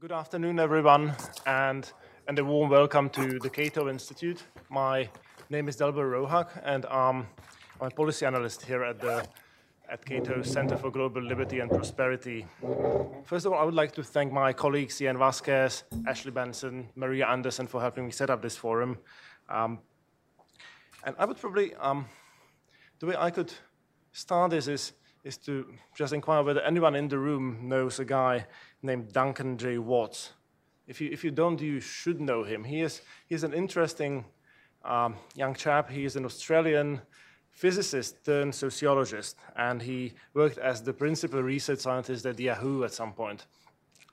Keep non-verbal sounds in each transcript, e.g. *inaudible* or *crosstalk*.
Good afternoon, everyone, and, a warm welcome to the Cato Institute. My name is Dalibor Rohac, and I'm a policy analyst here at the at Cato Center for Global Liberty and Prosperity. First of all, I would like to thank my colleagues Ian Vasquez, Ashley Benson, Maria Anderson for helping me set up this forum. Um, and I would probably, um, the way I could start this is, is to just inquire whether anyone in the room knows a guy named Duncan J. Watts. If you, if you don't, you should know him. He is, he is an interesting um, young chap. He is an Australian physicist turned sociologist, and he worked as the principal research scientist at Yahoo at some point.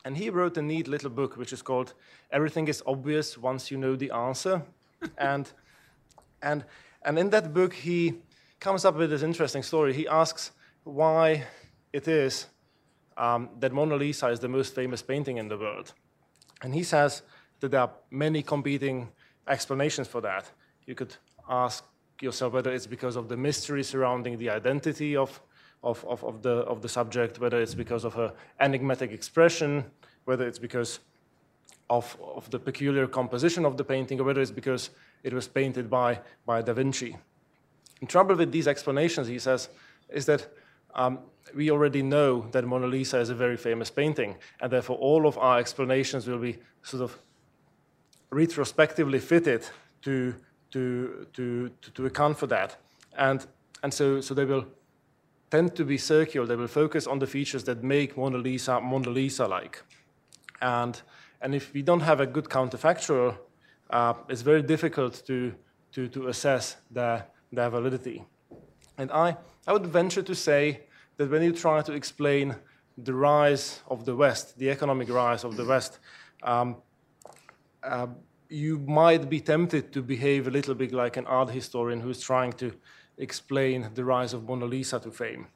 And he wrote a neat little book which is called Everything is Obvious Once You Know the Answer. *laughs* and, and, and in that book, he comes up with this interesting story. He asks why it is um, that Mona Lisa is the most famous painting in the world. And he says that there are many competing explanations for that. You could ask yourself whether it's because of the mystery surrounding the identity of, of, of, of, the, of the subject, whether it's because of her enigmatic expression, whether it's because of, of the peculiar composition of the painting, or whether it's because it was painted by, by Da Vinci. The trouble with these explanations, he says, is that um, we already know that Mona Lisa is a very famous painting, and therefore all of our explanations will be sort of retrospectively fitted to to, to, to, account for that. And, and so, so they will tend to be circular. They will focus on the features that make Mona Lisa Mona Lisa-like. And, and if we don't have a good counterfactual, uh, it's very difficult to, to, to assess their, their validity. And I, I would venture to say that when you try to explain the rise of the West, the economic rise of the West, um, uh, you might be tempted to behave a little bit like an art historian who's trying to explain the rise of Mona Lisa to fame.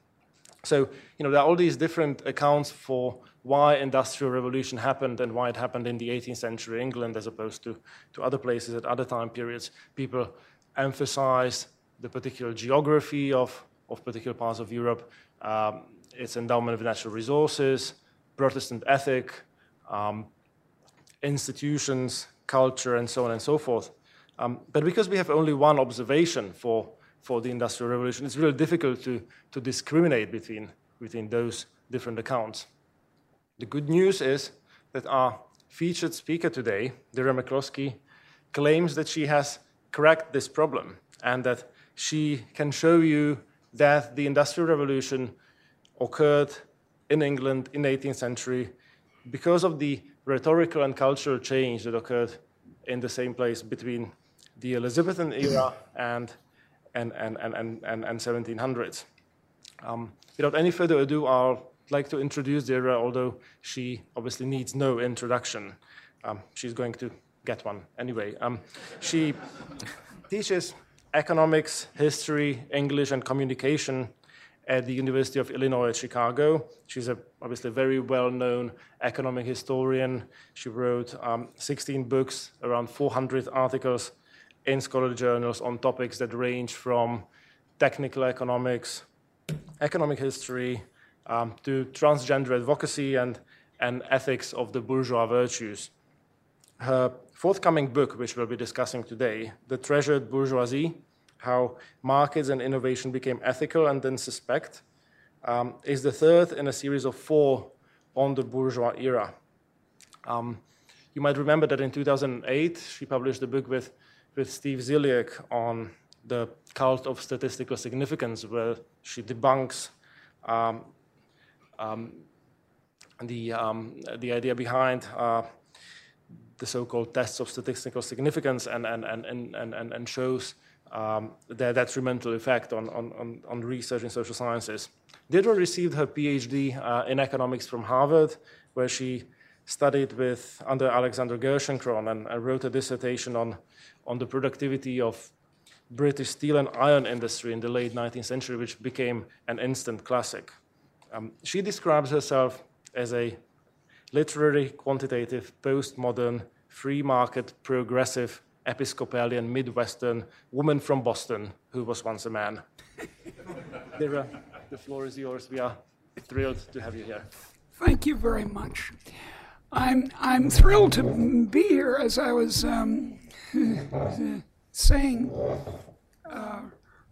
So, you know, there are all these different accounts for why industrial revolution happened and why it happened in the 18th century England as opposed to, to other places at other time periods. People emphasize the particular geography of, of particular parts of Europe, um, its endowment of natural resources, Protestant ethic, um, institutions, culture, and so on and so forth. Um, but because we have only one observation for, for the Industrial Revolution, it's really difficult to, to discriminate between, between those different accounts. The good news is that our featured speaker today, Deirdre McCloskey, claims that she has cracked this problem and that she can show you that the Industrial Revolution occurred in England in the 18th century because of the rhetorical and cultural change that occurred in the same place between the Elizabethan era and, and, and, and, and, and, and 1700s. Um, without any further ado, I'd like to introduce Deirdre, although she obviously needs no introduction. Um, she's going to get one anyway. Um, she teaches economics, history, English, and communication at the University of Illinois at Chicago. She's a, obviously a very well-known economic historian. She wrote um, 16 books, around 400 articles in scholarly journals on topics that range from technical economics, economic history, um, to transgender advocacy and, and ethics of the bourgeois virtues. Her forthcoming book, which we'll be discussing today, The Treasured Bourgeoisie, how markets and innovation became ethical and then suspect, um, is the third in a series of four on the bourgeois era. Um, you might remember that in 2008, she published a book with, with Steve Ziliak on the cult of statistical significance, where she debunks um, um the, um, the idea behind uh, the so-called tests of statistical significance and, and, and, and, and, and shows um, their detrimental effect on, on, on, research in social sciences. Deirdre received her PhD uh, in economics from Harvard, where she studied with under Alexander Gerschenkron and, and, wrote a dissertation on, on the productivity of British steel and iron industry in the late 19th century, which became an instant classic. Um, she describes herself as a literary, quantitative, postmodern, free market, progressive Episcopalian Midwestern woman from Boston who was once a man. *laughs* Deirdre, the floor is yours. We are thrilled to have you here. Thank you very much. I'm I'm thrilled to be here, as I was um, *laughs* saying uh,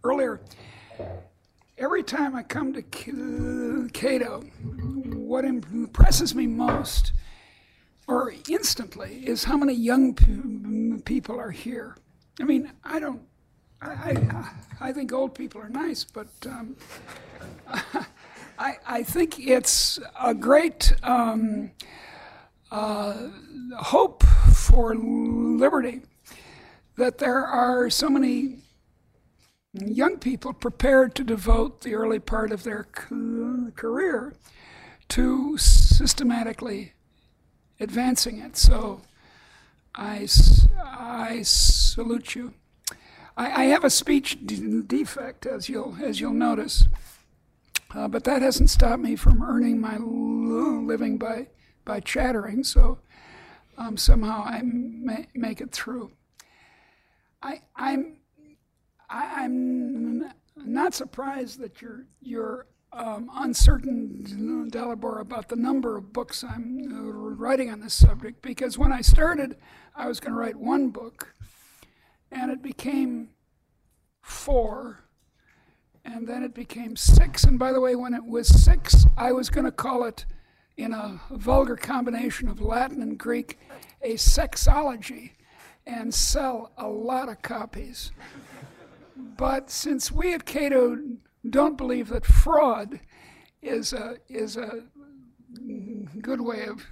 earlier. Every time I come to Cato, what impresses me most, or instantly, is how many young people are here. I mean, I don't. I, I, I think old people are nice, but um, *laughs* I, I think it's a great um, uh, hope for liberty that there are so many young people prepared to devote the early part of their career to systematically advancing it. So I, I salute you. I, I have a speech defect, as you'll, as you'll notice. Uh, but that hasn't stopped me from earning my living by, by chattering, so um, somehow I may make it through. I, I'm, I, am not surprised that you're, you're um, uncertain, Dalibor, about the number of books I'm uh, writing on this subject, because when I started, I was going to write one book, and it became four and then it became six. And by the way, when it was six, I was going to call it, in a vulgar combination of Latin and Greek, a sexology and sell a lot of copies. But since we at Cato don't believe that fraud is a, is a good way of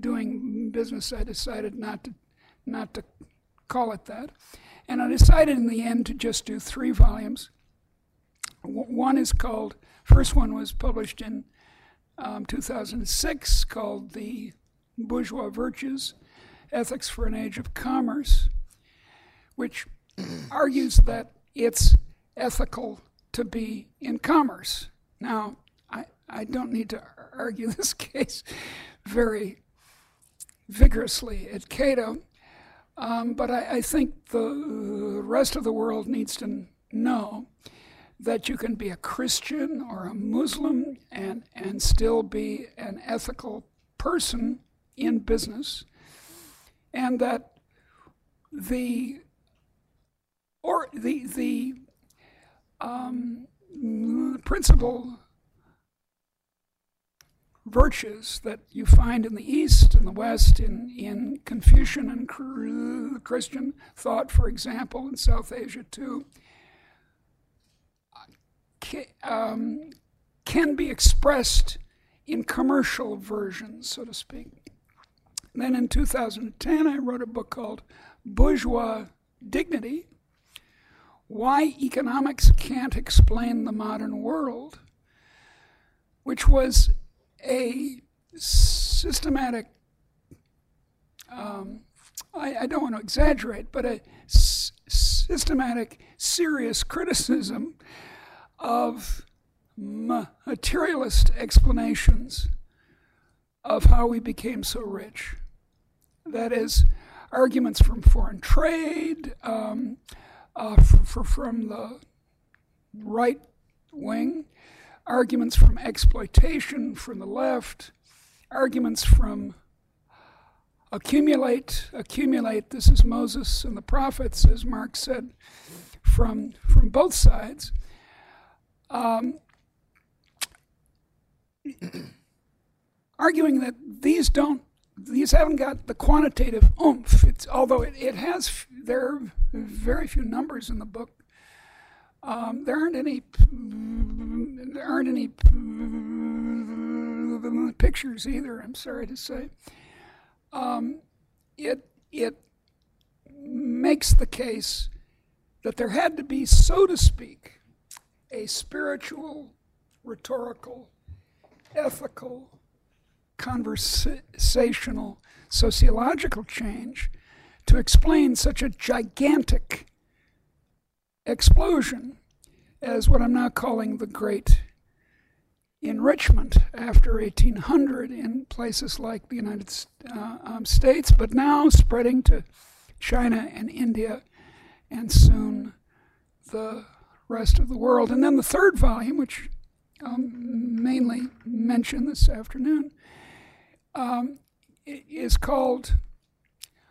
doing business, I decided not to, not to call it that. And I decided in the end to just do three volumes. One is called, first one was published in um, 2006 called The Bourgeois Virtues Ethics for an Age of Commerce, which argues that it's ethical to be in commerce. Now, I, I don't need to argue *laughs* this case very vigorously at Cato. Um, but I, I, think the rest of the world needs to know that you can be a Christian or a Muslim and, and still be an ethical person in business, and that the or the the um, principle virtues that you find in the East and the West, in, in Confucian and Christian thought, for example, in South Asia too, um, can be expressed in commercial versions, so to speak. then in 2010, I wrote a book called Bourgeois Dignity Why Economics Can't Explain the Modern World, which was a systematic, um, I, I, don't want to exaggerate, but a s- systematic, serious criticism of materialist explanations of how we became so rich. That is, arguments from foreign trade, um, uh, from the right wing, arguments from exploitation from the left, arguments from accumulate, accumulate, this is Moses and the prophets, as Marx said, from, from both sides. Um, *clears throat* arguing that these don't, these haven't got the quantitative oomph. It's, although it, it has, there are very few numbers in the book um, there aren't any there aren't any pictures either. I'm sorry to say. Um, it it makes the case that there had to be, so to speak, a spiritual, rhetorical, ethical, conversational, sociological change to explain such a gigantic explosion as what I'm now calling the Great Enrichment after 1800 in places like the United uh, um, States, but now spreading to China and India and soon the rest of the world. And then the third volume, which I'll mainly mention this afternoon, um, is called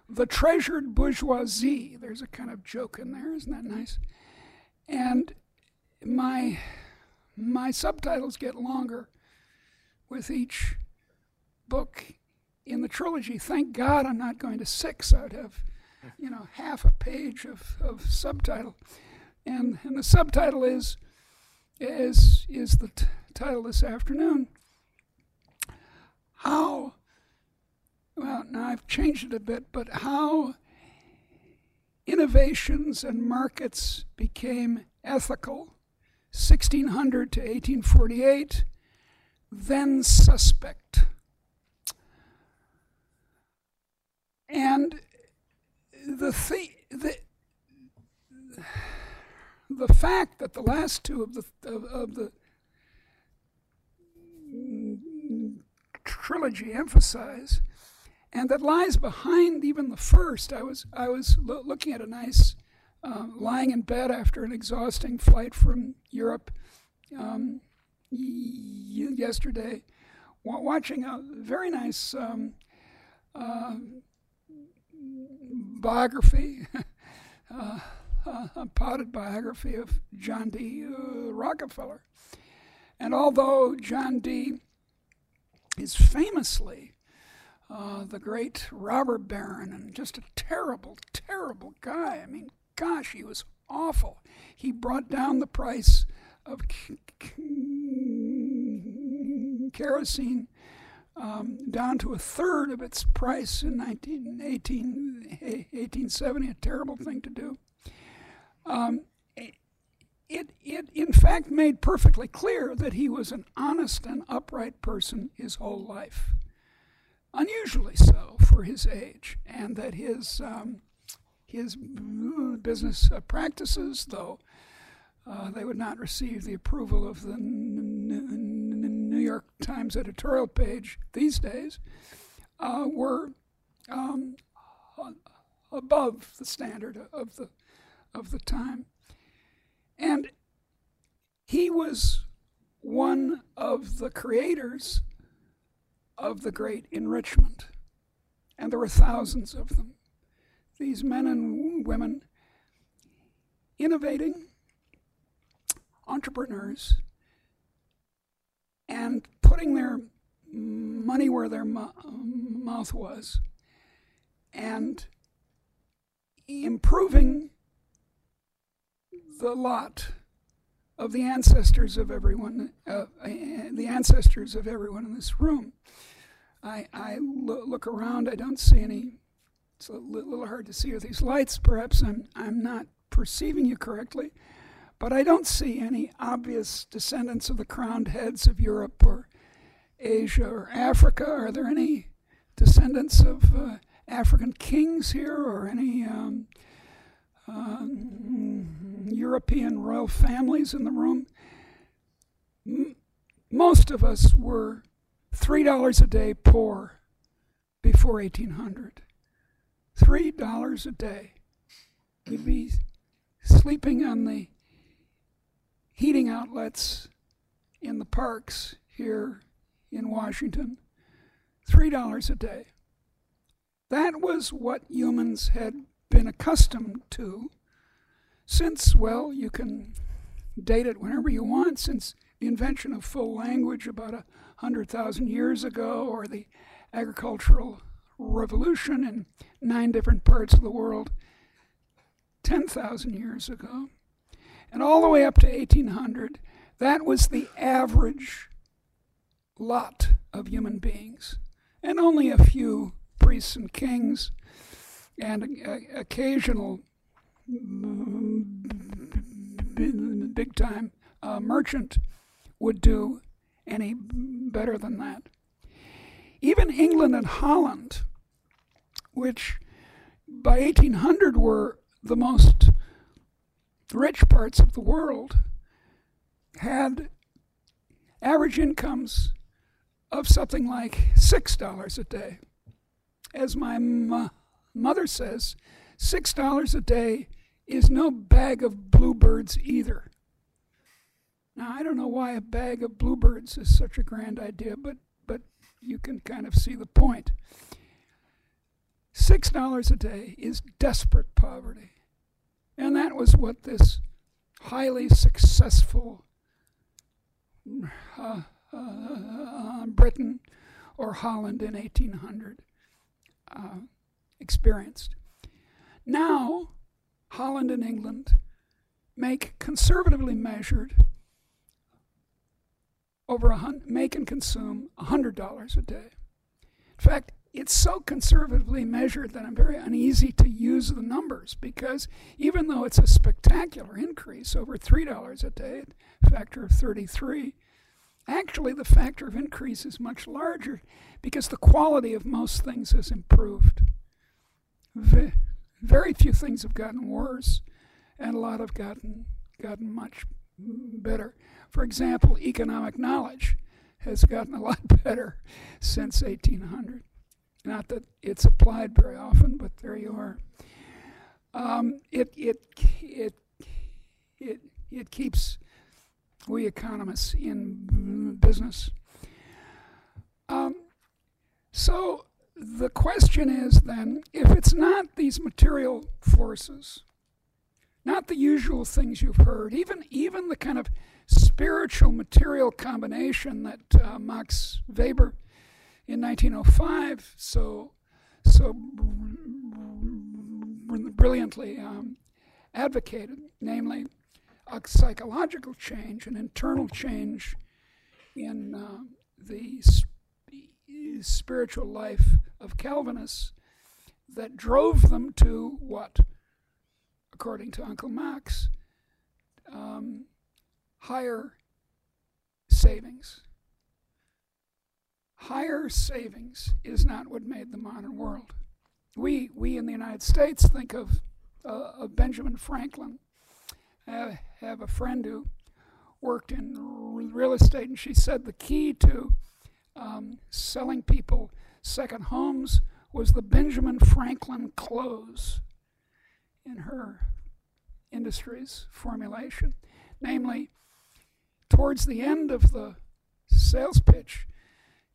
The Treasured Bourgeoisie. There's a kind of joke in there, isn't that nice? And my, my subtitles get longer with each book in the trilogy. Thank God I'm not going to six. I'd have, you know, half a page of, of subtitle. And, and the subtitle is, is, is the t- title this afternoon. How, well, now I've changed it a bit, but how innovations and markets became ethical 1600 to 1848, then suspect. And the, th- the, the fact that the last two of the, of, of the trilogy emphasize, and that lies behind even the first. I was I was lo- looking at a nice, uh, lying in bed after an exhausting flight from Europe um, y- yesterday, w- watching a very nice um, *laughs* uh, biography. uh, a potted biography of John D. Uh, Rockefeller. And although John D is famously uh, the great robber baron and just a terrible, terrible guy. I mean, gosh, he was awful. He brought down the price of kerosene um, down to a third of its price in 19, 18, 1870, a terrible thing to do. Um, it, it in fact made perfectly clear that he was an honest and upright person his whole life. Unusually so for his age, and that his, um, his business practices, though uh, they would not receive the approval of the New York Times editorial page these days, uh, were um, above the standard of the, of the time. And he was one of the creators of the great enrichment. And there were thousands of them. These men and women innovating, entrepreneurs, and putting their money where their mouth was, and improving the lot of the ancestors of everyone, uh, the ancestors of everyone in this room. I, I lo- look around, I don't see any. It's a little hard to see with these lights. Perhaps I'm, I'm not perceiving you correctly, but I don't see any obvious descendants of the crowned heads of Europe or Asia or Africa. Are there any descendants of uh, African kings here or any um, um, European royal families in the room. Most of us were $3 a day poor before 1800. $3 a day. You'd be sleeping on the heating outlets in the parks here in Washington. $3 a day. That was what humans had been accustomed to since, well, you can date it whenever you want, since the invention of full language about a hundred thousand years ago, or the agricultural revolution in nine different parts of the world 10,000 years ago, and all the way up to 1800, that was the average lot of human beings. And only a few priests and kings and occasional big time uh, merchant would do any better than that. Even England and Holland, which by 1800 were the most rich parts of the world, had average incomes of something like $6 a day. As my mother says, $6 a day is no bag of bluebirds either. Now, I don't know why a bag of bluebirds is such a grand idea, but, but you can kind of see the point. Six dollars a day is desperate poverty. And that was what this highly successful uh, uh, Britain or Holland in 1800 uh, experienced. Now, Holland and England make conservatively measured over a hundred, make and consume $100 a day. In fact, it's so conservatively measured that I'm very uneasy to use the numbers because even though it's a spectacular increase over $3 a day, a factor of 33, actually the factor of increase is much larger because the quality of most things has improved. Very few things have gotten worse, and a lot have gotten, gotten much better. For example, economic knowledge has gotten a lot *laughs* better since 1800. Not that it's applied very often, but there you are. Um, it, it, it, it, it keeps we economists in business. Um, so the question is then if it's not these material forces, not the usual things you've heard, even, even the kind of spiritual material combination that uh, Max Weber in 1905 so, so brilliantly um, advocated, namely a psychological change, an internal change in uh, the sp- spiritual life of Calvinists that drove them to what, according to Uncle Max, um, higher savings. Higher savings is not what made the modern world. We, we in the United States think of, uh, of Benjamin Franklin. I have a friend who worked in real estate, and she said the key to um, selling people second homes was the Benjamin Franklin close in her industry's formulation. Namely, towards the end of the sales pitch,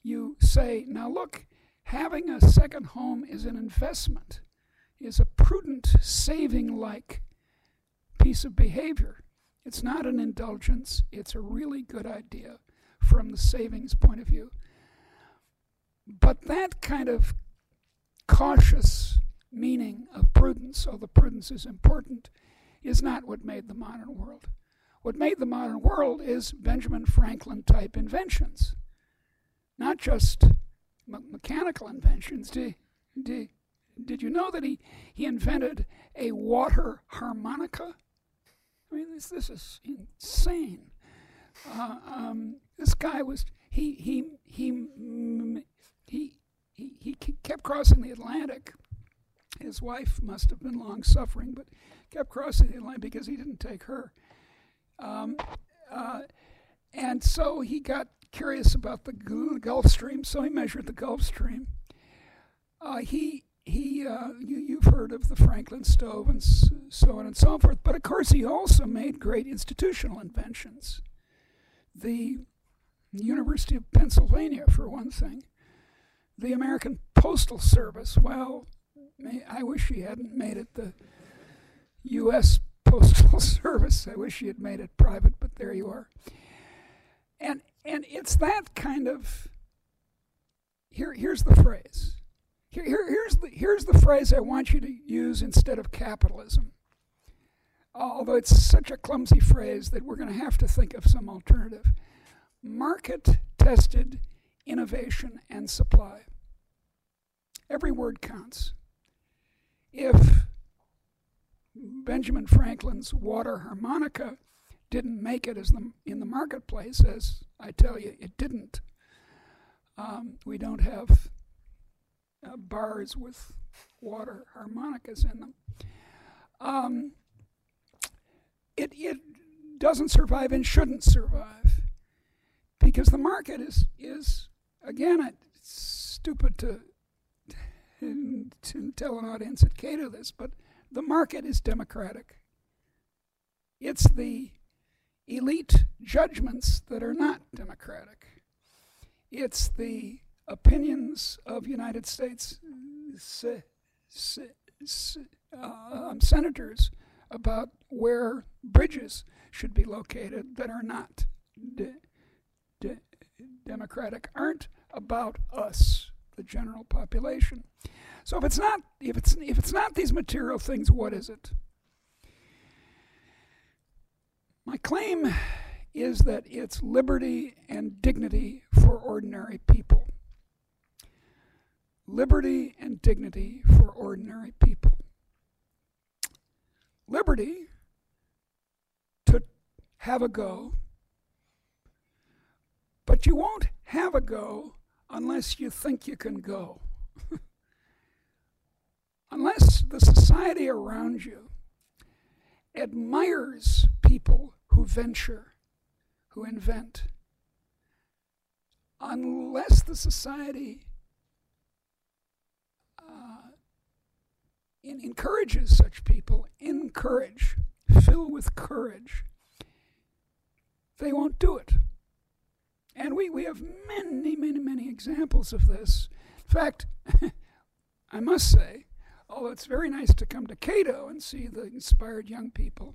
you say, Now look, having a second home is an investment, is a prudent, saving like piece of behavior. It's not an indulgence, it's a really good idea from the savings point of view. But that kind of cautious meaning of prudence, although prudence is important, is not what made the modern world. What made the modern world is Benjamin Franklin type inventions, not just me- mechanical inventions. Did, did, did you know that he, he invented a water harmonica? I mean, this, this is insane. Uh, um, this guy was, he, he, he, he, he, he kept crossing the Atlantic. His wife must have been long suffering, but kept crossing the Atlantic because he didn't take her. Um, uh, and so he got curious about the Gulf Stream, so he measured the Gulf Stream. Uh, he he uh, you, have heard of the Franklin stove and so on and so forth, but of course he also made great institutional inventions. The University of Pennsylvania, for one thing, the American Postal Service. Well, I wish he hadn't made it the U.S. *laughs* Postal Service. I wish he had made it private, but there you are. And and it's that kind of. Here, here's the phrase. Here, here, here's the here's the phrase I want you to use instead of capitalism. Although it's such a clumsy phrase that we're going to have to think of some alternative. Market tested innovation and supply. Every word counts. If Benjamin Franklin's water harmonica didn't make it as the, in the marketplace, as I tell you, it didn't, um, we don't have uh, bars with water harmonicas in them. Um, it, it doesn't survive and shouldn't survive because the market is, is again, it's stupid to *laughs* to tell an audience at Cato this, but the market is democratic. It's the elite judgments that are not democratic. It's the opinions of United States se- se- se- uh, um, senators about where bridges should be located that are not de- de- democratic aren't about us, the general population. So if it's not if it's if it's not these material things, what is it? My claim is that it's liberty and dignity for ordinary people. Liberty and dignity for ordinary people. Liberty to have a go, but you won't have a go unless you think you can go. *laughs* unless the society around you admires people who venture, who invent, unless the society uh, encourages such people, encourage, fill with courage, they won't do it. And we, we have many, many, many examples of this. In fact, *laughs* I must say, although it's very nice to come to Cato and see the inspired young people,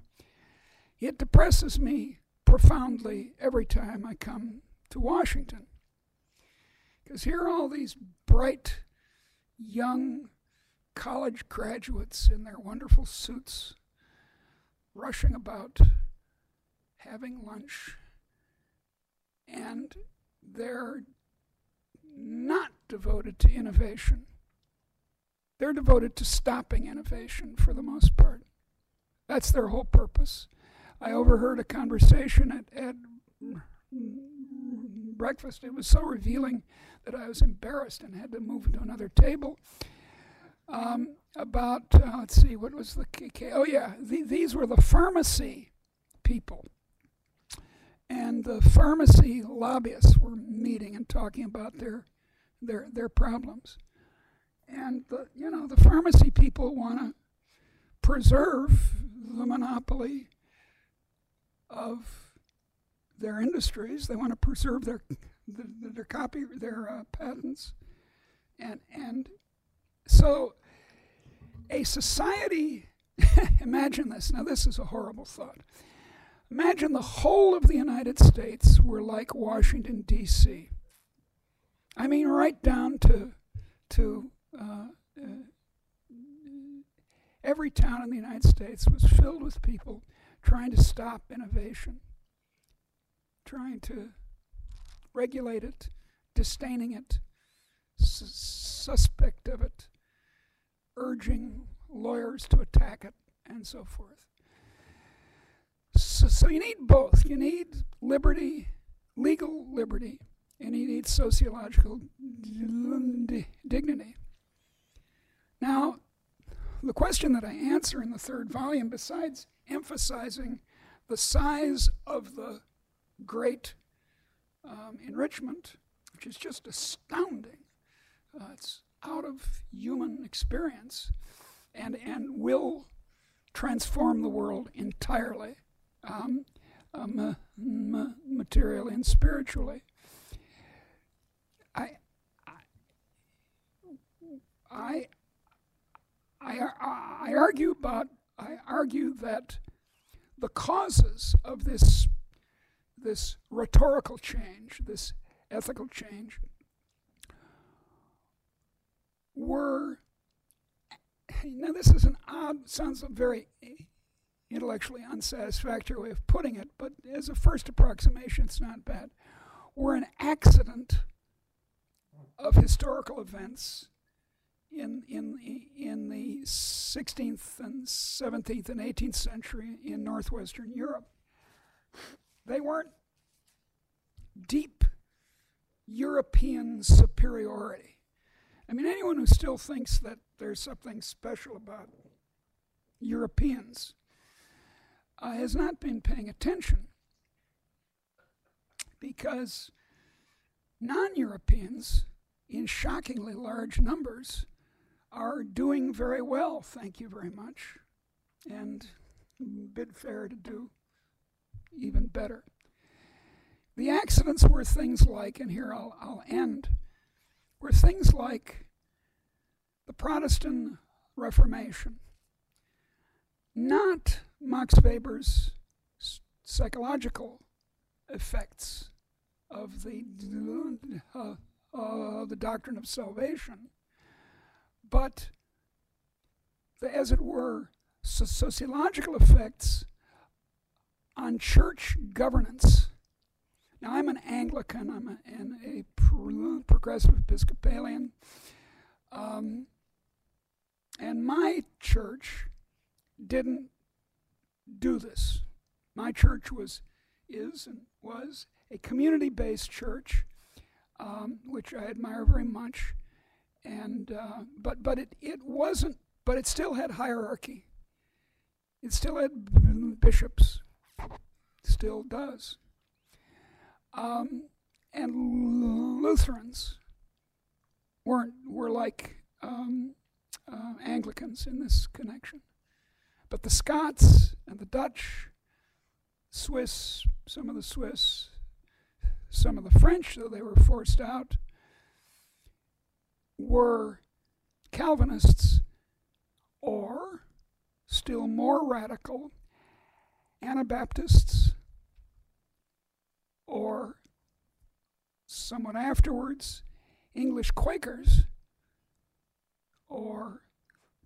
it depresses me profoundly every time I come to Washington. Because here are all these bright, young college graduates in their wonderful suits rushing about, having lunch, and they're not devoted to innovation. They're devoted to stopping innovation for the most part. That's their whole purpose. I overheard a conversation at, at breakfast. It was so revealing that I was embarrassed and had to move to another table. Um, about, uh, let's see, what was the, oh yeah, the, these were the pharmacy people. And the pharmacy lobbyists were meeting and talking about their, their, their problems. And the, you know, the pharmacy people want to preserve the monopoly of their industries. They want to preserve their their, their copy their uh, patents, and and so a society. *laughs* imagine this. Now, this is a horrible thought. Imagine the whole of the United States were like Washington D.C. I mean, right down to to uh, uh, every town in the United States was filled with people trying to stop innovation, trying to regulate it, disdaining it, su- suspect of it, urging lawyers to attack it, and so forth. So, you need both. You need liberty, legal liberty, and you need sociological dignity. Now, the question that I answer in the third volume, besides emphasizing the size of the great um, enrichment, which is just astounding, uh, it's out of human experience and, and will transform the world entirely, um, uh, materially and spiritually. I, I, I, I argue about I argue that the causes of this this rhetorical change, this ethical change, were now this is an odd sounds very intellectually unsatisfactory way of putting it, but as a first approximation, it's not bad. Were an accident of historical events in, in, in the 16th and 17th and 18th century in northwestern Europe. They weren't deep European superiority. I mean, anyone who still thinks that there's something special about Europeans uh, has not been paying attention because non Europeans, in shockingly large numbers, are doing very well, thank you very much, and bid fair to do even better. The accidents were things like, and here I'll, I'll end, were things like the Protestant Reformation, not Max Weber's psychological effects of the uh, uh, the doctrine of salvation, but the, as it were, so sociological effects on church governance. Now, I'm an Anglican, I'm a, and a progressive Episcopalian. Um, and my church didn't do this. My church was, is, and was a community based church, um, which I admire very much. And, uh, but, but it, it wasn't, but it still had hierarchy. It still had bishops, still does. Um, and Lutherans weren't were like um, uh, Anglicans in this connection, but the Scots and the Dutch, Swiss, some of the Swiss, some of the French, though they were forced out, were Calvinists or still more radical Anabaptists or somewhat afterwards English Quakers or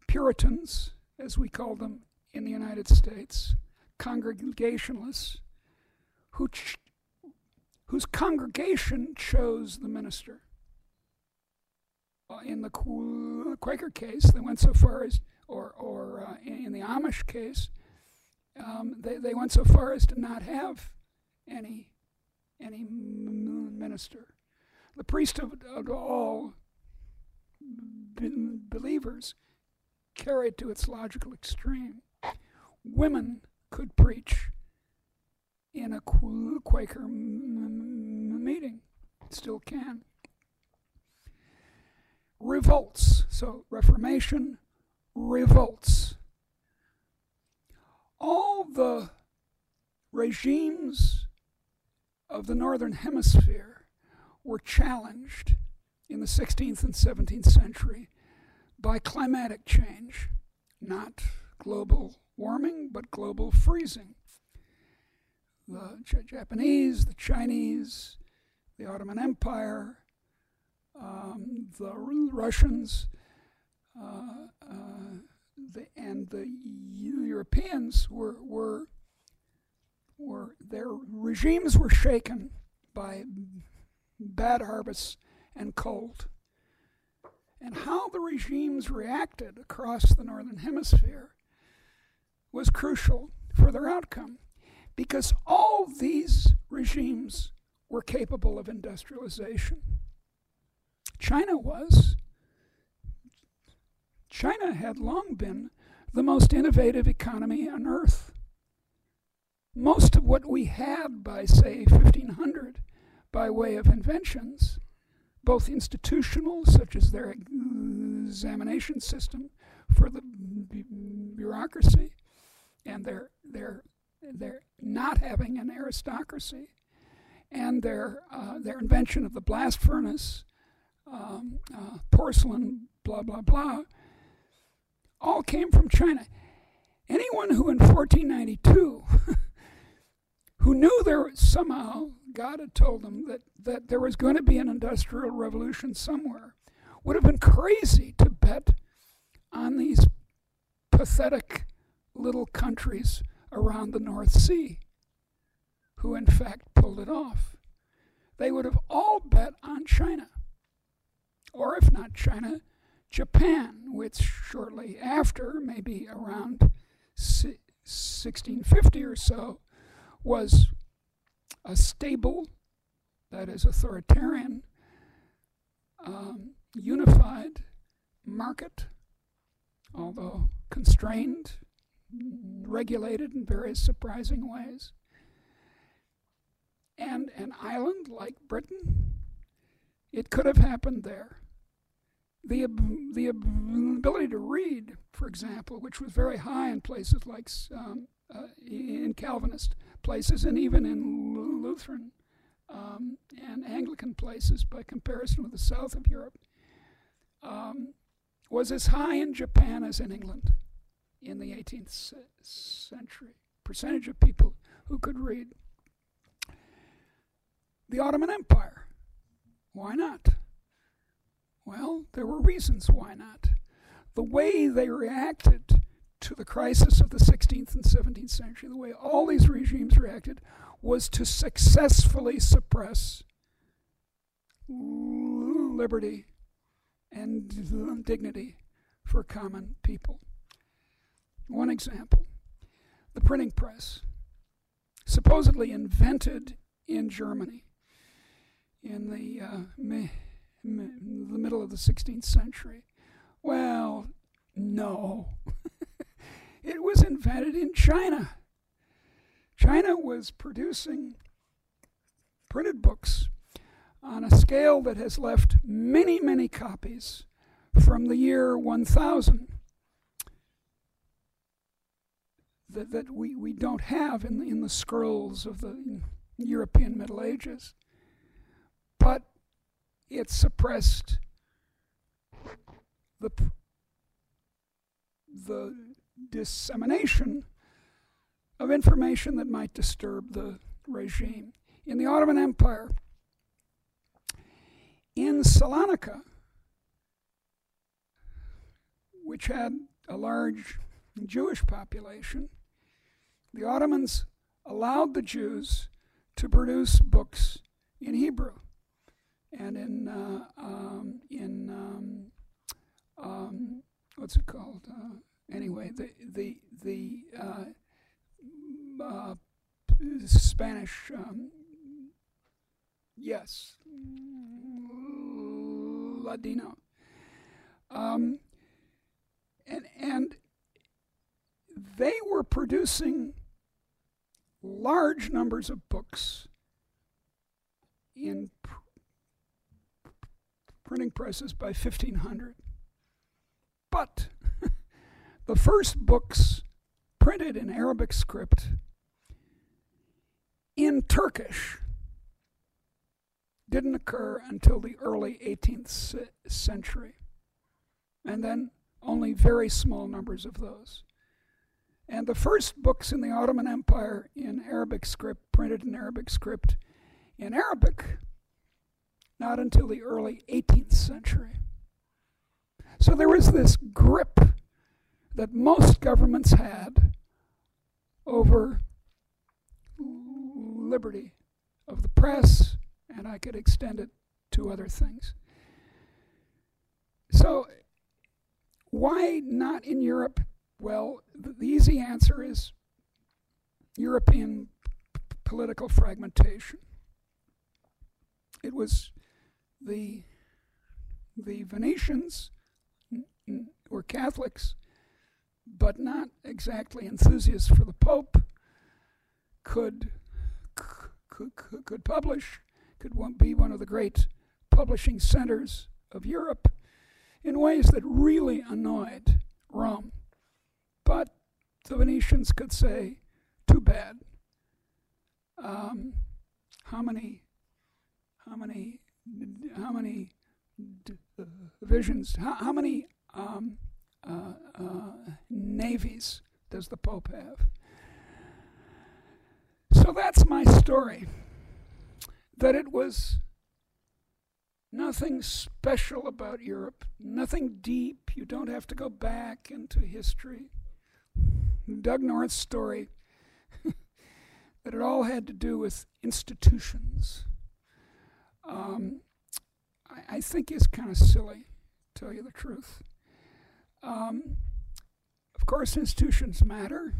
Puritans, as we call them in the United States, Congregationalists, who ch- whose congregation chose the minister. In the Quaker case, they went so far as, or, or uh, in the Amish case, um, they, they went so far as to not have any any minister. The priesthood of all believers carried to its logical extreme. Women could preach in a Quaker meeting, still can. Revolts, so Reformation, revolts. All the regimes of the Northern Hemisphere were challenged in the 16th and 17th century by climatic change, not global warming, but global freezing. The Japanese, the Chinese, the Ottoman Empire, um, the Russians, uh, uh, the, and the Europeans were, were were their regimes were shaken by bad harvests and cold. And how the regimes reacted across the northern hemisphere was crucial for their outcome because all these regimes were capable of industrialization. China was. China had long been the most innovative economy on earth most of what we had by, say, 1500 by way of inventions, both institutional, such as their examination system for the bureaucracy, and their, their, their not having an aristocracy, and their, uh, their invention of the blast furnace, um, uh, porcelain, blah, blah, blah, all came from China. Anyone who in 1492 *laughs* who knew there somehow God had told them that, that there was going to be an industrial revolution somewhere, would have been crazy to bet on these pathetic little countries around the North Sea, who in fact pulled it off. They would have all bet on China. Or if not China, Japan, which shortly after, maybe around 1650 or so, was a stable, that is, authoritarian, um, unified market, although constrained, regulated in various surprising ways. And an island like Britain, it could have happened there. The, the ability to read, for example, which was very high in places like um, uh, in Calvinist places and even in Lutheran um, and Anglican places by comparison with the south of Europe. um, was as high in Japan as in England in the mm-hmm. 18th century. Percentage of people who could read. The Ottoman Empire. Why not? Well, there were reasons why not. The way they reacted to the crisis of the 16th and 17th century, the way all these regimes reacted, was to successfully suppress liberty and um, dignity for common people. One example the printing press, supposedly invented in Germany in the, uh, me, me, the middle of the 16th century. Well, no. *laughs* it was invented in China. China was producing printed books on a scale that has left many, many copies from the year 1000 that, that we, we don't have in the, in the scrolls of the European Middle Ages. But it suppressed the, the dissemination of information that might disturb the regime. In the Ottoman Empire, in Salonika, which had a large Jewish population, the Ottomans allowed the Jews to produce books in Hebrew and in uh, um, in um, um, what's it called? Uh, anyway, the the the uh, uh Spanish um, yes Ladino um, and and they were producing large numbers of books in pr- printing presses by 1500. But *laughs* the first books printed in Arabic script in Turkish didn't occur until the early 18th century. And then only very small numbers of those. And the first books in the Ottoman Empire in Arabic script, printed in Arabic script, in Arabic, not until the early 18th century. So there was this grip that most governments had over liberty of the press, and I could extend it to other things. So, why not in Europe well, the, easy answer is European political fragmentation. It was the the Venetians were Catholics, but not exactly enthusiasts for the Pope. Could, could, could publish, could be one of the great publishing centers of Europe in ways that really annoyed Rome. But the Venetians could say, too bad. Um, how many, how many, how many divisions, how, how many um, uh, uh, navies does the Pope have? So that's my story. That it was nothing special about Europe, nothing deep. You don't have to go back into history. Doug North's story *laughs* that it all had to do with institutions, um, I, I, think is kind of silly, to tell you the truth. Um, of course, institutions matter.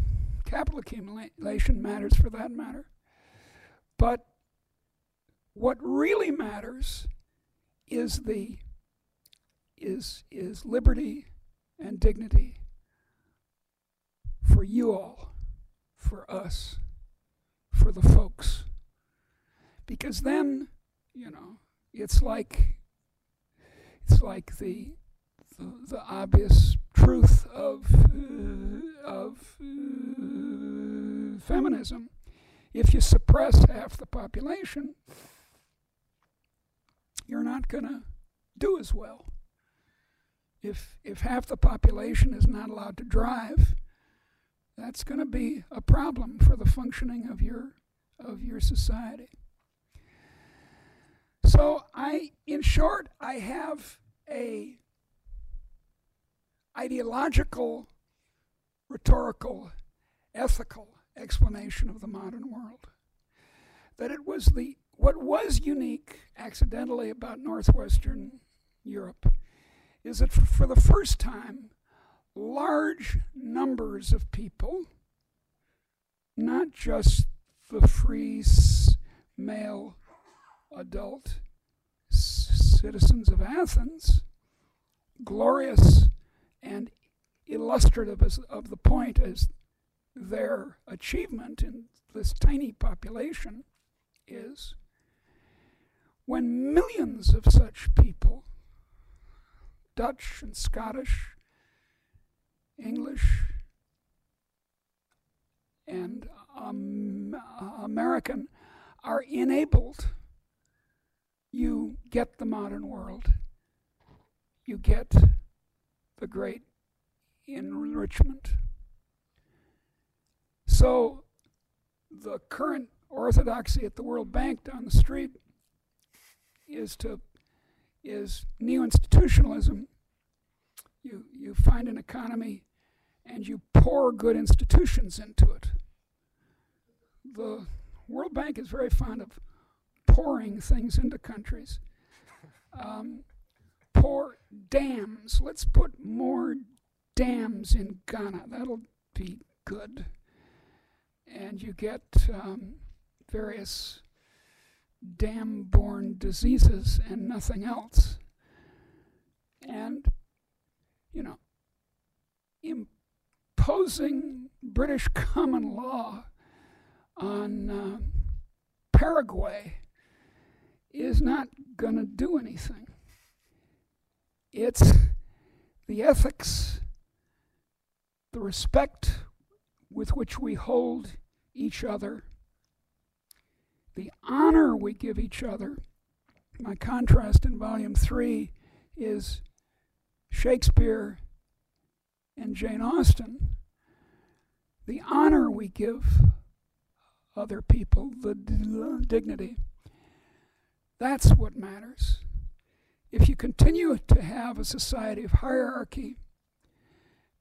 Capital accumulation matters for that matter. But what really matters is the is is liberty and dignity for you all, for us, for the folks. Because then, you know, it's like it's like the the, the obvious truth of uh, of uh, feminism. If you suppress half the population, you're not going to do as well. if if half the population is not allowed to drive, that's going to be a problem for the functioning of your of your society. So I in short I have a ideological rhetorical ethical explanation of the modern world that it was the what was unique accidentally about northwestern Europe is that for the first time, large numbers of people, not just the free male adult citizens of Athens, glorious and illustrative of the point as their achievement in this tiny population is when millions of such people Dutch and Scottish, English, and um, American are enabled, you get the modern world. You get the great enrichment. So, the current orthodoxy at the World Bank down the street is to is neo-institutionalism you, you find an economy and you pour good institutions into it. The World Bank is very fond of pouring things into countries. Um, pour dams. Let's put more dams in Ghana. That'll be good. And you get um, various dam borne diseases and nothing else. And you know, imposing British common law on uh, Paraguay is not going to do anything. It's the ethics, the respect with which we hold each other, the honor we give each other. My contrast in volume three is Shakespeare and Jane Austen, the honor we give other people, the dignity, that's what matters. If you continue to have a society of hierarchy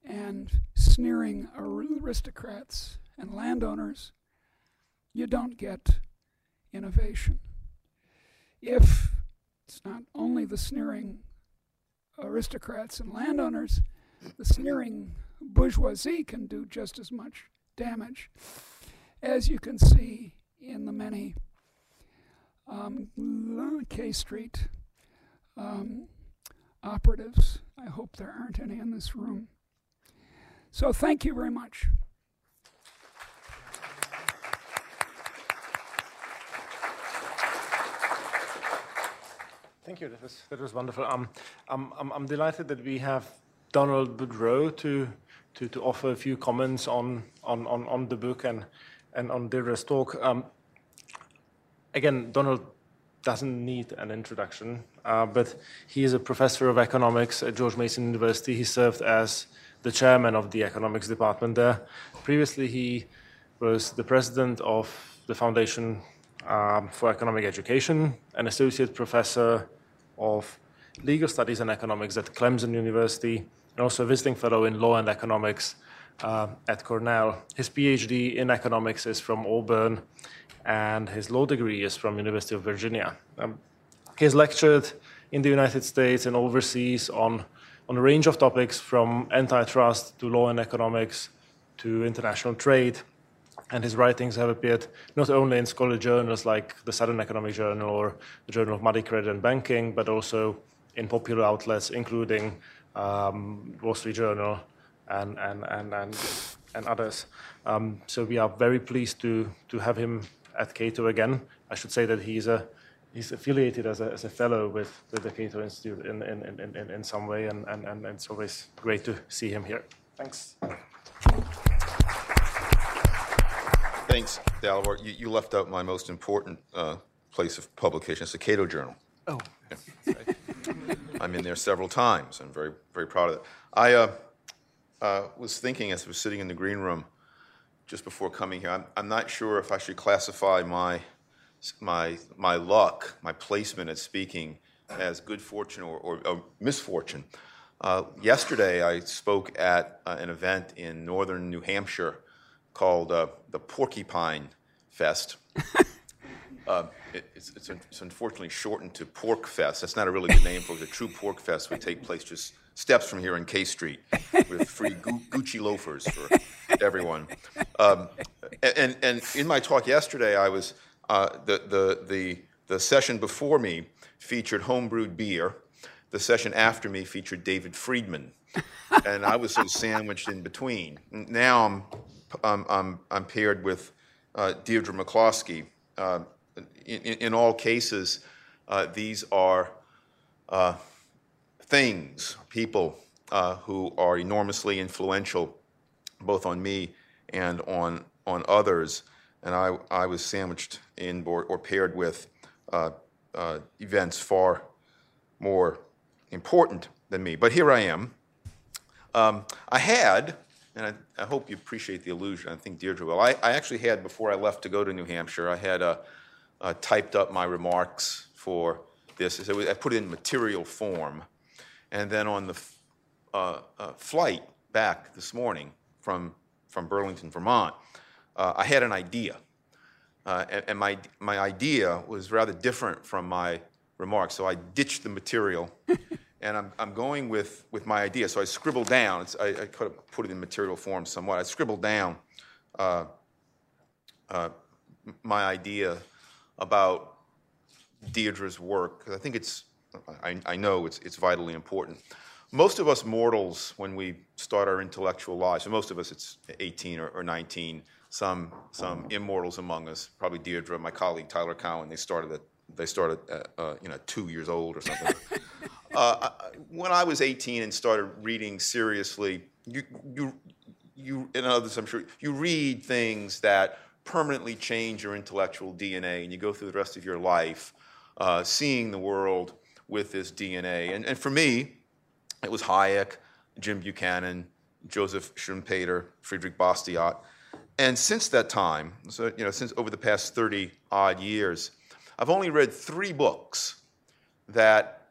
and sneering aristocrats and landowners, you don't get innovation. If it's not only the sneering aristocrats and landowners, the sneering bourgeoisie can do just as much damage, as you can see in the many um, K Street um, operatives. I hope there aren't any in this room. So, thank you very much. Thank you. That was that was wonderful. Um, I'm, I'm, I'm delighted that we have Donald Boudreaux to to to offer a few comments on on on, on the book and and on Deirdre's talk. Um, again, Donald doesn't need an introduction, uh, but he is a professor of economics at George Mason University. He served as the chairman of the economics department there. Previously, he was the president of the Foundation um, for Economic Education, an associate professor of legal studies and economics at Clemson University, and also a visiting fellow in law and economics uh, at Cornell. His PhD in economics is from Auburn, and his law degree is from University of Virginia. Um, he has lectured in the United States and overseas on, on a range of topics from antitrust to law and economics to international trade and his writings have appeared not only in scholarly journals like the Southern Economic Journal or the Journal of Money, Credit and Banking, but also in popular outlets, including um, Wall Street Journal and, and, and, and, and others. Um, so we are very pleased to, to have him at Cato again. I should say that he's a he's affiliated as a, as a fellow with, with the Cato Institute in, in, in, in, in some way, and, and, and it's always great to see him here. Thanks. Thanks, Dalibor. You, you left out my most important uh, place of publication. It's the Cato Journal. Oh. Yeah, I'm in there several times. I'm very, very proud of it. I uh, uh, was thinking as I was sitting in the green room just before coming here, I'm, I'm not sure if I should classify my, my, my luck, my placement at speaking as good fortune or, or, or misfortune. Uh, yesterday, I spoke at uh, an event in northern New Hampshire called uh, the Porcupine Fest. *laughs* Uh, it, it's, it's, it's, unfortunately shortened to Pork Fest. That's not a really good name for it. The true Pork Fest would take place just steps from here in K Street with free Gu- Gucci loafers for everyone. Um, and, and in my talk yesterday, I was uh, the, the, the, the session before me featured homebrewed beer. The session after me featured David Friedman. and I was sort of sandwiched in between. Now I'm, I'm, I'm, I'm paired with uh, Deirdre McCloskey. Uh, in, in, all cases, uh, these are uh, things, people uh, who are enormously influential, both on me and on on others. And I, I was sandwiched in or, or paired with uh, uh, events far more important than me. But here I am. Um, I had, and I, I, hope you appreciate the illusion. I think Deirdre will. I, I actually had before I left to go to New Hampshire. I had a uh, typed up my remarks for this. So I put it in material form. And then on the uh, uh, flight back this morning from, from Burlington, Vermont, uh, I had an idea. Uh, and, and my, my idea was rather different from my remarks. So I ditched the material. *laughs* and I'm, I'm going with, with my idea. So I scribbled down, I, I could have put it in material form somewhat. I scribbled down uh, uh, my idea about Deirdre's work, because I think it's, I, I know it's, it's vitally important. Most of us mortals, when we start our intellectual lives, for most of us it's 18 or, or 19, some, some immortals among us, probably Deirdre, my colleague Tyler Cowen, they started at, they started at, uh, you know, two years old or something. *laughs* uh, when I was 18 and started reading seriously, you, you, you, and others I'm sure, you read things that permanently change your intellectual DNA, and you go through the rest of your life uh, seeing the world with this DNA. And, and for me, it was Hayek, Jim Buchanan, Joseph Schumpeter, Friedrich Bastiat. And since that time, so you know, since over the past 30 odd years, I've only read three books that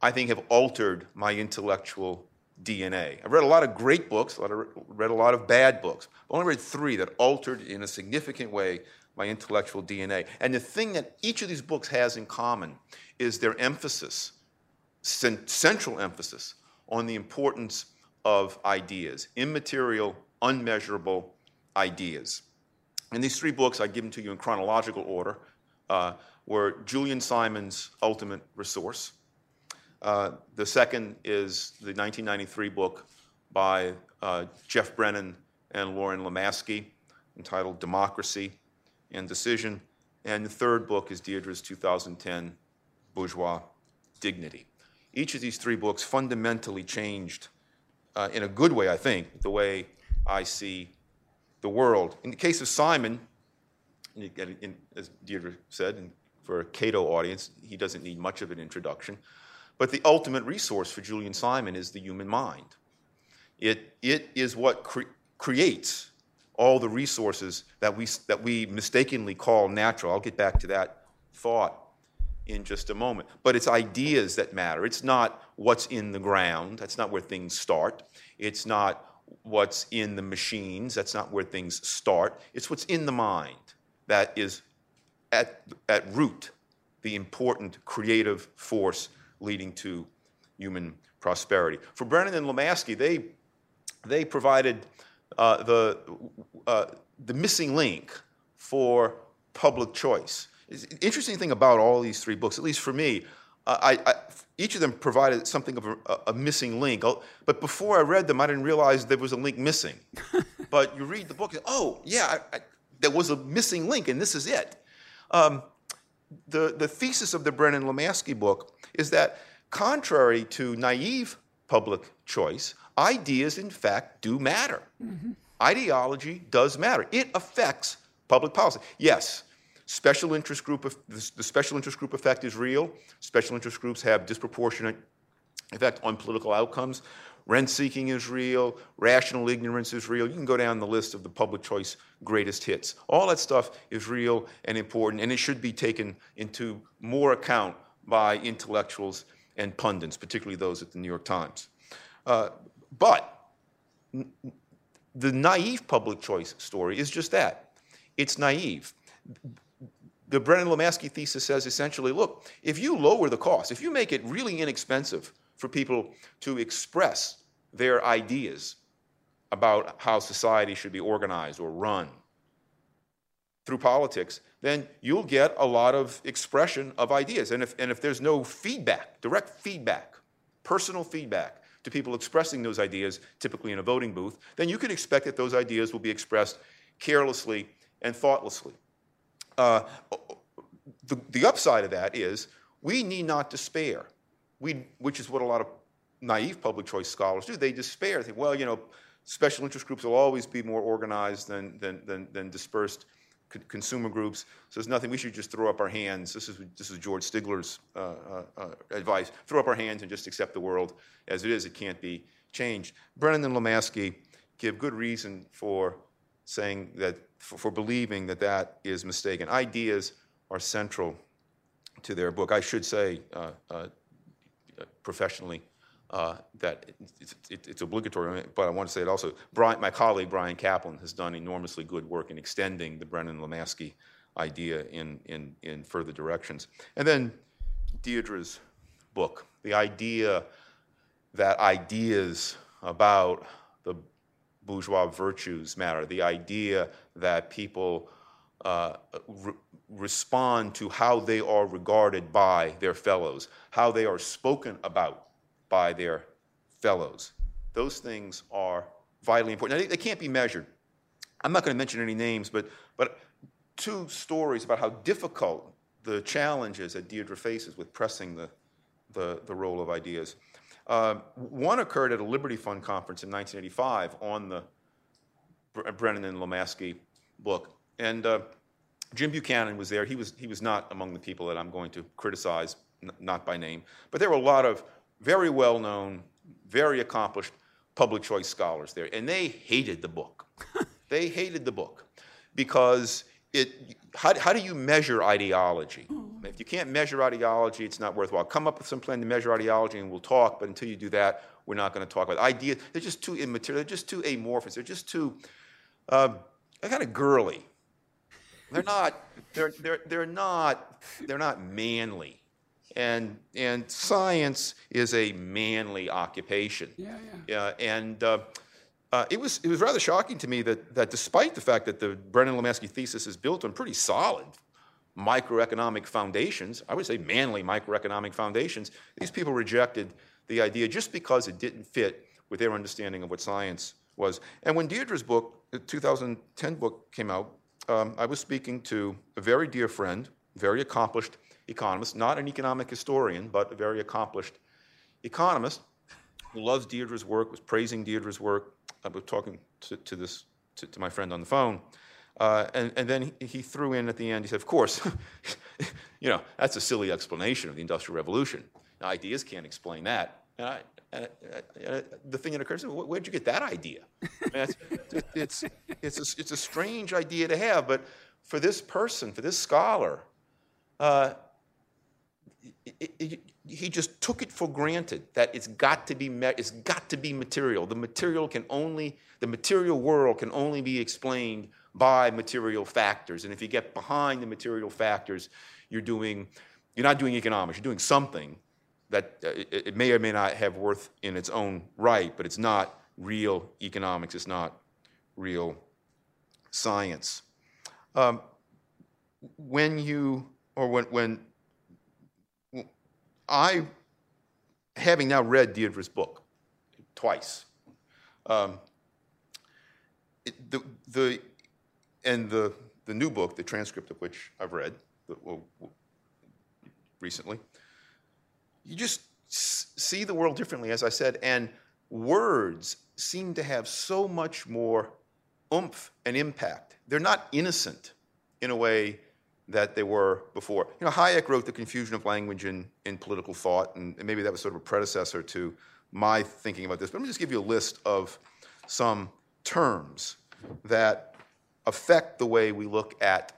I think have altered my intellectual DNA. I've read a lot of great books, of, read a lot of bad books. I've only read three that altered in a significant way my intellectual DNA. And the thing that each of these books has in common is their emphasis, central emphasis, on the importance of ideas, immaterial, unmeasurable ideas. And these three books, I give them to you in chronological order, uh, were Julian Simon's Ultimate Resource, uh, the second is the 1993 book by uh, Geoff Brennan and Loren Lomasky entitled Democracy and Decision. And the third book is Deirdre's 2010 Bourgeois Dignity. Each of these three books fundamentally changed, uh, in a good way, I think, the way I see the world. In the case of Simon, in, in, as Deirdre said, for a Cato audience, he doesn't need much of an introduction. But the ultimate resource for Julian Simon is the human mind. It, it is what cre- creates all the resources that we, that we mistakenly call natural. I'll get back to that thought in just a moment. But it's ideas that matter. It's not what's in the ground, that's not where things start. It's not what's in the machines, that's not where things start. It's what's in the mind that is at, at root the important creative force leading to human prosperity. For Brennan and Lomasky, they, they provided uh, the, uh, the missing link for public choice. The interesting thing about all these three books, at least for me, uh, I, I, each of them provided something of a, a, missing link. Oh, but before I read them, I didn't realize there was a link missing. *laughs* but you read the book, and, oh, yeah, I, there was a missing link, and this is it. Um, the, the thesis of the Brennan Lomasky book is that contrary to naive public choice, ideas in fact do matter. Mm-hmm. Ideology does matter. It affects public policy. Yes, special interest group the special interest group effect is real. Special interest groups have disproportionate effect on political outcomes. Rent seeking is real, rational ignorance is real. You can go down the list of the public choice greatest hits. All that stuff is real and important, and it should be taken into more account by intellectuals and pundits, particularly those at the New York Times. Uh, but the naive public choice story is just that it's naive. The Brennan Lomasky thesis says essentially look, if you lower the cost, if you make it really inexpensive for people to express their ideas about how society should be organized or run through politics, then you'll get a lot of expression of ideas. And if, and if there's no feedback, direct feedback, personal feedback to people expressing those ideas, typically in a voting booth, then you can expect that those ideas will be expressed carelessly and thoughtlessly. Uh, the, the upside of that is we need not despair, we, which is what a lot of naive public choice scholars do. They despair. They think, well, you know, special interest groups will always be more organized than, than, than, than dispersed consumer groups. So there's nothing. We should just throw up our hands. This is this is George Stigler's uh, uh, uh, advice. Throw up our hands and just accept the world as it is. It can't be changed. Brennan and Lomasky give good reason for saying that for, for believing that that is mistaken. Ideas are central to their book. I should say uh, uh, professionally uh, that it's, it's, it's, obligatory, but I want to say it also. Brian, my colleague Bryan Caplan has done enormously good work in extending the Brennan Lomasky idea in, in, in further directions. And then Deirdre's book, the idea that ideas about the bourgeois virtues matter, the idea that people uh, re- respond to how they are regarded by their fellows, how they are spoken about by their fellows. Those things are vitally important. Now, they, can't be measured. I'm not going to mention any names, but, but two stories about how difficult the challenges that Deirdre faces with pressing the, the, the role of ideas. Uh, one occurred at a Liberty Fund conference in 1985 on the Brennan and Lomasky book. And uh, Jim Buchanan was there. He was, he was not among the people that I'm going to criticize, n- not by name. But there were a lot of very well known, very accomplished public choice scholars there, and they hated the book. *laughs* they hated the book because it, how, how do you measure ideology? If you can't measure ideology, it's not worthwhile. Come up with some plan to measure ideology and we'll talk, but until you do that, we're not going to talk about it. ideas. They're just too immaterial, they're just too amorphous, they're just too uh, they're kind of girly. They're not, they're, they're, they're not, they're not manly. And, and science is a manly occupation. Yeah, yeah. Uh, and uh, uh, it, was, it was rather shocking to me that, that despite the fact that the Brennan Lomasky thesis is built on pretty solid microeconomic foundations, I would say manly microeconomic foundations, these people rejected the idea just because it didn't fit with their understanding of what science was. And when Deirdre's book, the 2010 book, came out, um, I was speaking to a very dear friend, very accomplished economist, not an economic historian, but a very accomplished economist who loves Deirdre's work, was praising Deirdre's work. I was talking to, to this to, to, my friend on the phone. Uh, and, and, then he, he, threw in at the end, he said, Of course, *laughs* you know, that's a silly explanation of the Industrial Revolution. Now, ideas can't explain that. And, I, and, and the thing that occurs is, where'd you get that idea? *laughs* it's, it's, it's, a, it's a strange idea to have, but for this person, for this scholar, uh, it, it, he just took it for granted that it's got to be it's got to be material. The material can only the material world can only be explained by material factors. And if you get behind the material factors, you're doing you're not doing economics. You're doing something that uh, it, it may or may not have worth in its own right, but it's not real economics. It's not real science. Um, when you or when when I, having now read Deirdre's book twice, um, it, the, the, and the, the new book, the transcript of which I've read well, recently, you just see the world differently, as I said, and words seem to have so much more oomph and impact. They're not innocent in a way that they were before. You know, Hayek wrote The Confusion of Language in, in Political Thought, and maybe that was sort of a predecessor to my thinking about this. But let me just give you a list of some terms that affect the way we look at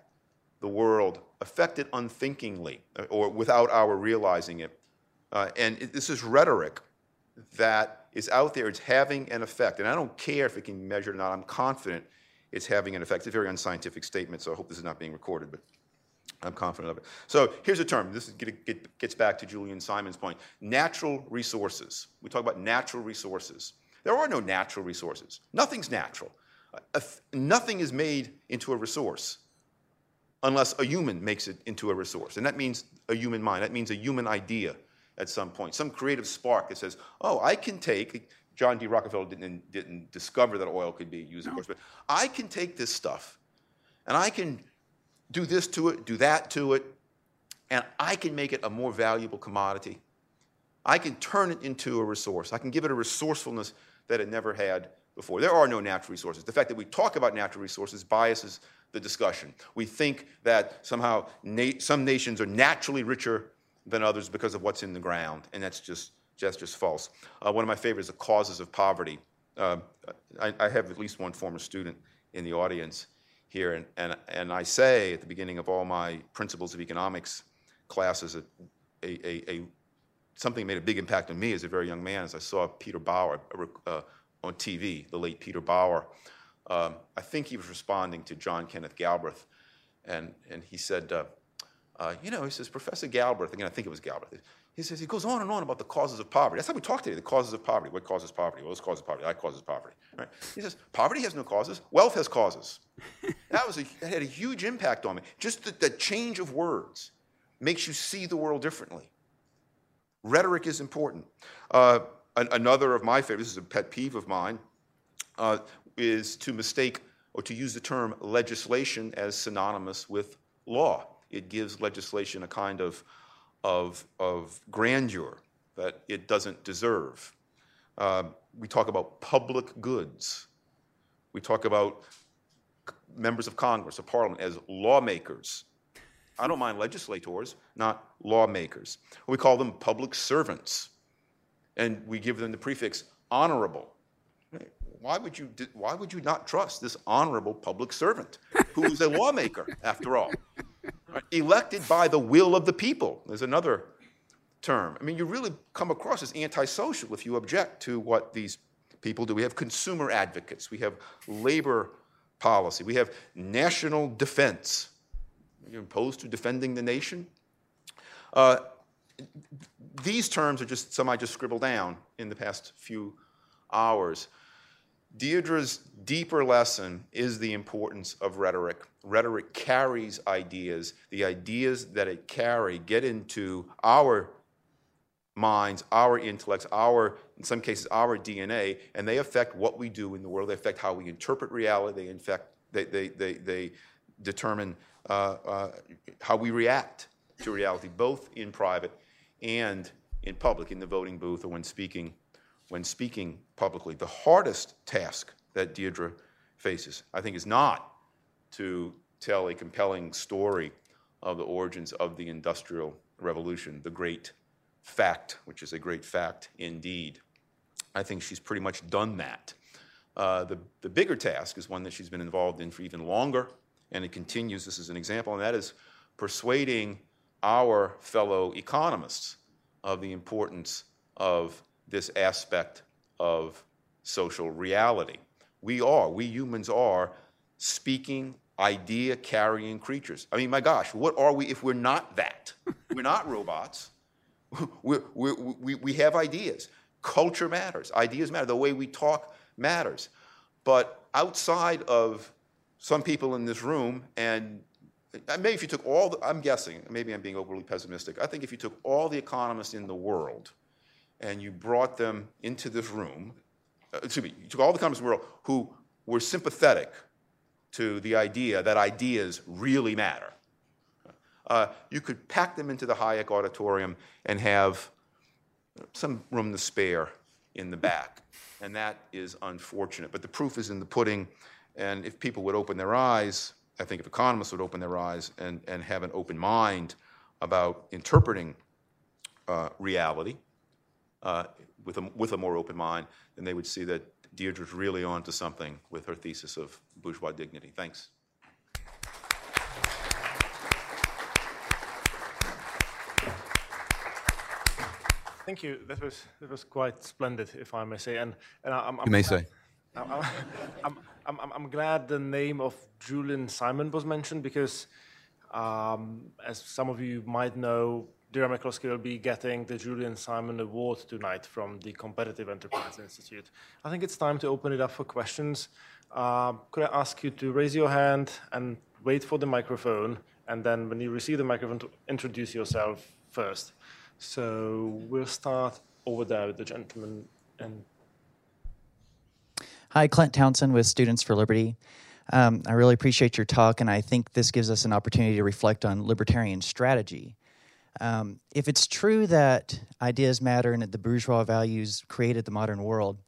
the world, affect it unthinkingly or without our realizing it. Uh, and it, this is rhetoric that is out there. It's having an effect. And I don't care if it can be measured or not. I'm confident it's having an effect. It's a very unscientific statement, so I hope this is not being recorded, but I'm confident of it. So here's a term. This get, get, gets back to Julian Simon's point. Natural resources. We talk about natural resources. There are no natural resources. Nothing's natural. Uh, nothing is made into a resource unless a human makes it into a resource. And that means a human mind. That means a human idea at some point, some creative spark that says, oh, I can take, John D. Rockefeller didn't, didn't discover that oil could be used, of course, but I can take this stuff and I can do this to it, do that to it, and I can make it a more valuable commodity. I can turn it into a resource. I can give it a resourcefulness that it never had before. There are no natural resources. The fact that we talk about natural resources biases the discussion. We think that somehow na- some nations are naturally richer than others because of what's in the ground, and that's just, that's just false. Uh, one of my favorites is the causes of poverty. Uh, I, I, have at least one former student in the audience here, and, and, and I say at the beginning of all my principles of economics classes, a, a, a, something made a big impact on me as a very young man as I saw Peter Bauer uh, on TV, the late Peter Bauer. Um, I think he was responding to John Kenneth Galbraith, and, and he said, uh, uh, you know, he says, Professor Galbraith, again, I think it was Galbraith, he says, he goes on and on about the causes of poverty. That's how we talk today, the causes of poverty. What causes poverty? Well, this causes poverty. That causes poverty. Right? He says, poverty has no causes. Wealth has causes. *laughs* that, was a, that had a huge impact on me. Just the, the change of words makes you see the world differently. Rhetoric is important. Uh, an, another of my favorites, this is a pet peeve of mine, uh, is to mistake or to use the term legislation as synonymous with law. It gives legislation a kind of, of, of grandeur that it doesn't deserve. Uh, we talk about public goods. We talk about members of Congress or Parliament as lawmakers. I don't mind legislators, not lawmakers. We call them public servants, and we give them the prefix honorable why would you, why would you not trust this honorable public servant who is a lawmaker, after all? Right? Elected by the will of the people. There's another term. I mean, you really come across as antisocial if you object to what these people do. We have consumer advocates, we have labor policy, we have national defense. You're opposed to defending the nation. Uh, these terms are just some I just scribbled down in the past few hours. Deirdre's deeper lesson is the importance of rhetoric. Rhetoric carries ideas. The ideas that it carry get into our minds, our intellects, our, in some cases, our DNA, and they affect what we do in the world. They affect how we interpret reality. They, affect they, they, they, they determine uh, uh, how we react to reality, both in private and in public, in the voting booth or when speaking when speaking publicly. The hardest task that Deirdre faces, I think, is not to tell a compelling story of the origins of the Industrial Revolution, the great fact, which is a great fact indeed. I think she's pretty much done that. Uh, the, the bigger task is one that she's been involved in for even longer, and it continues. This is an example, and that is persuading our fellow economists of the importance of this aspect of social reality. We are, we humans are speaking, idea carrying creatures. I mean, my gosh, what are we if we're not that? we're not robots. *laughs* We're, we're, we we have ideas. Culture matters. Ideas matter. The way we talk matters. But outside of some people in this room, and maybe if you took all the, I'm guessing, maybe I'm being overly pessimistic. I think if you took all the economists in the world and you brought them into this room, uh, excuse me, you took all the economists in the world who were sympathetic to the idea that ideas really matter. Uh, you could pack them into the Hayek auditorium and have some room to spare in the back. And that is unfortunate. But the proof is in the pudding. And if people would open their eyes I think if economists would open their eyes and, and have an open mind about interpreting uh, reality uh, with, a, with a more open mind, then they would see that Deirdre's really onto something with her thesis of bourgeois dignity. Thanks. Thank you. That was that was quite splendid, if I may say. And, and I'm, I'm You may glad- say. I'm, I'm, I'm, I'm, I'm glad the name of Julian Simon was mentioned because, um, as some of you might know, Deirdre McCloskey will be getting the Julian Simon Award tonight from the Competitive Enterprise Institute. I think it's time to open it up for questions. Um, could I ask you to raise your hand and wait for the microphone, and then when you receive the microphone, to introduce yourself first. So we'll start over there with the gentleman and Hi, Clint Townsend with Students for Liberty. Um, I really appreciate your talk, and I think this gives us an opportunity to reflect on libertarian strategy. Um, if it's true that ideas matter and that the bourgeois values created the modern world,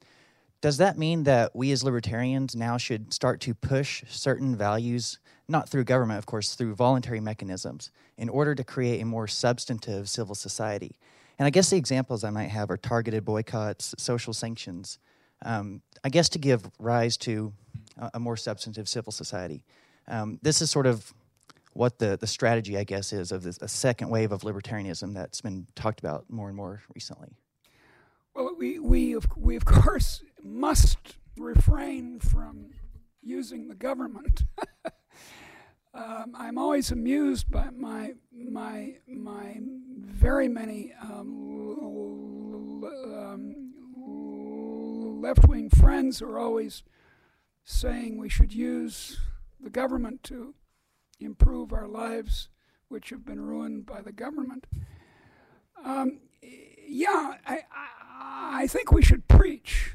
does that mean that we as libertarians now should start to push certain values, not through government, of course, through voluntary mechanisms, in order to create a more substantive civil society? And I guess the examples I might have are targeted boycotts, social sanctions, um, I guess to give rise to a, a more substantive civil society. Um, this is sort of what the, the strategy, I guess, is of this, a second wave of libertarianism that's been talked about more and more recently. Well, we, we, of, we of course must refrain from using the government. *laughs* um, I'm always amused by my, my, my very many um, um, left wing friends are always saying we should use the government to improve our lives, which have been ruined by the government. Um, yeah, I, I, I think we should preach.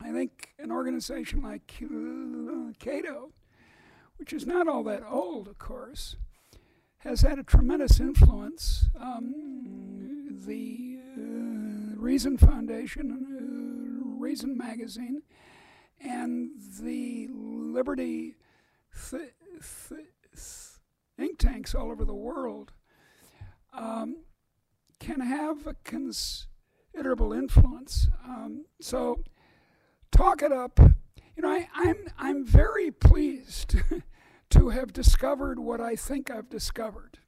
I think an organization like Cato, which is not all that old, of course, has had a tremendous influence. Um, the uh, Reason Foundation, uh, Reason Magazine, and the Liberty th- think tanks all over the world um, can have a considerable influence. Um, so talk it up. You know, I, I'm I'm very pleased to have discovered what I think I've discovered.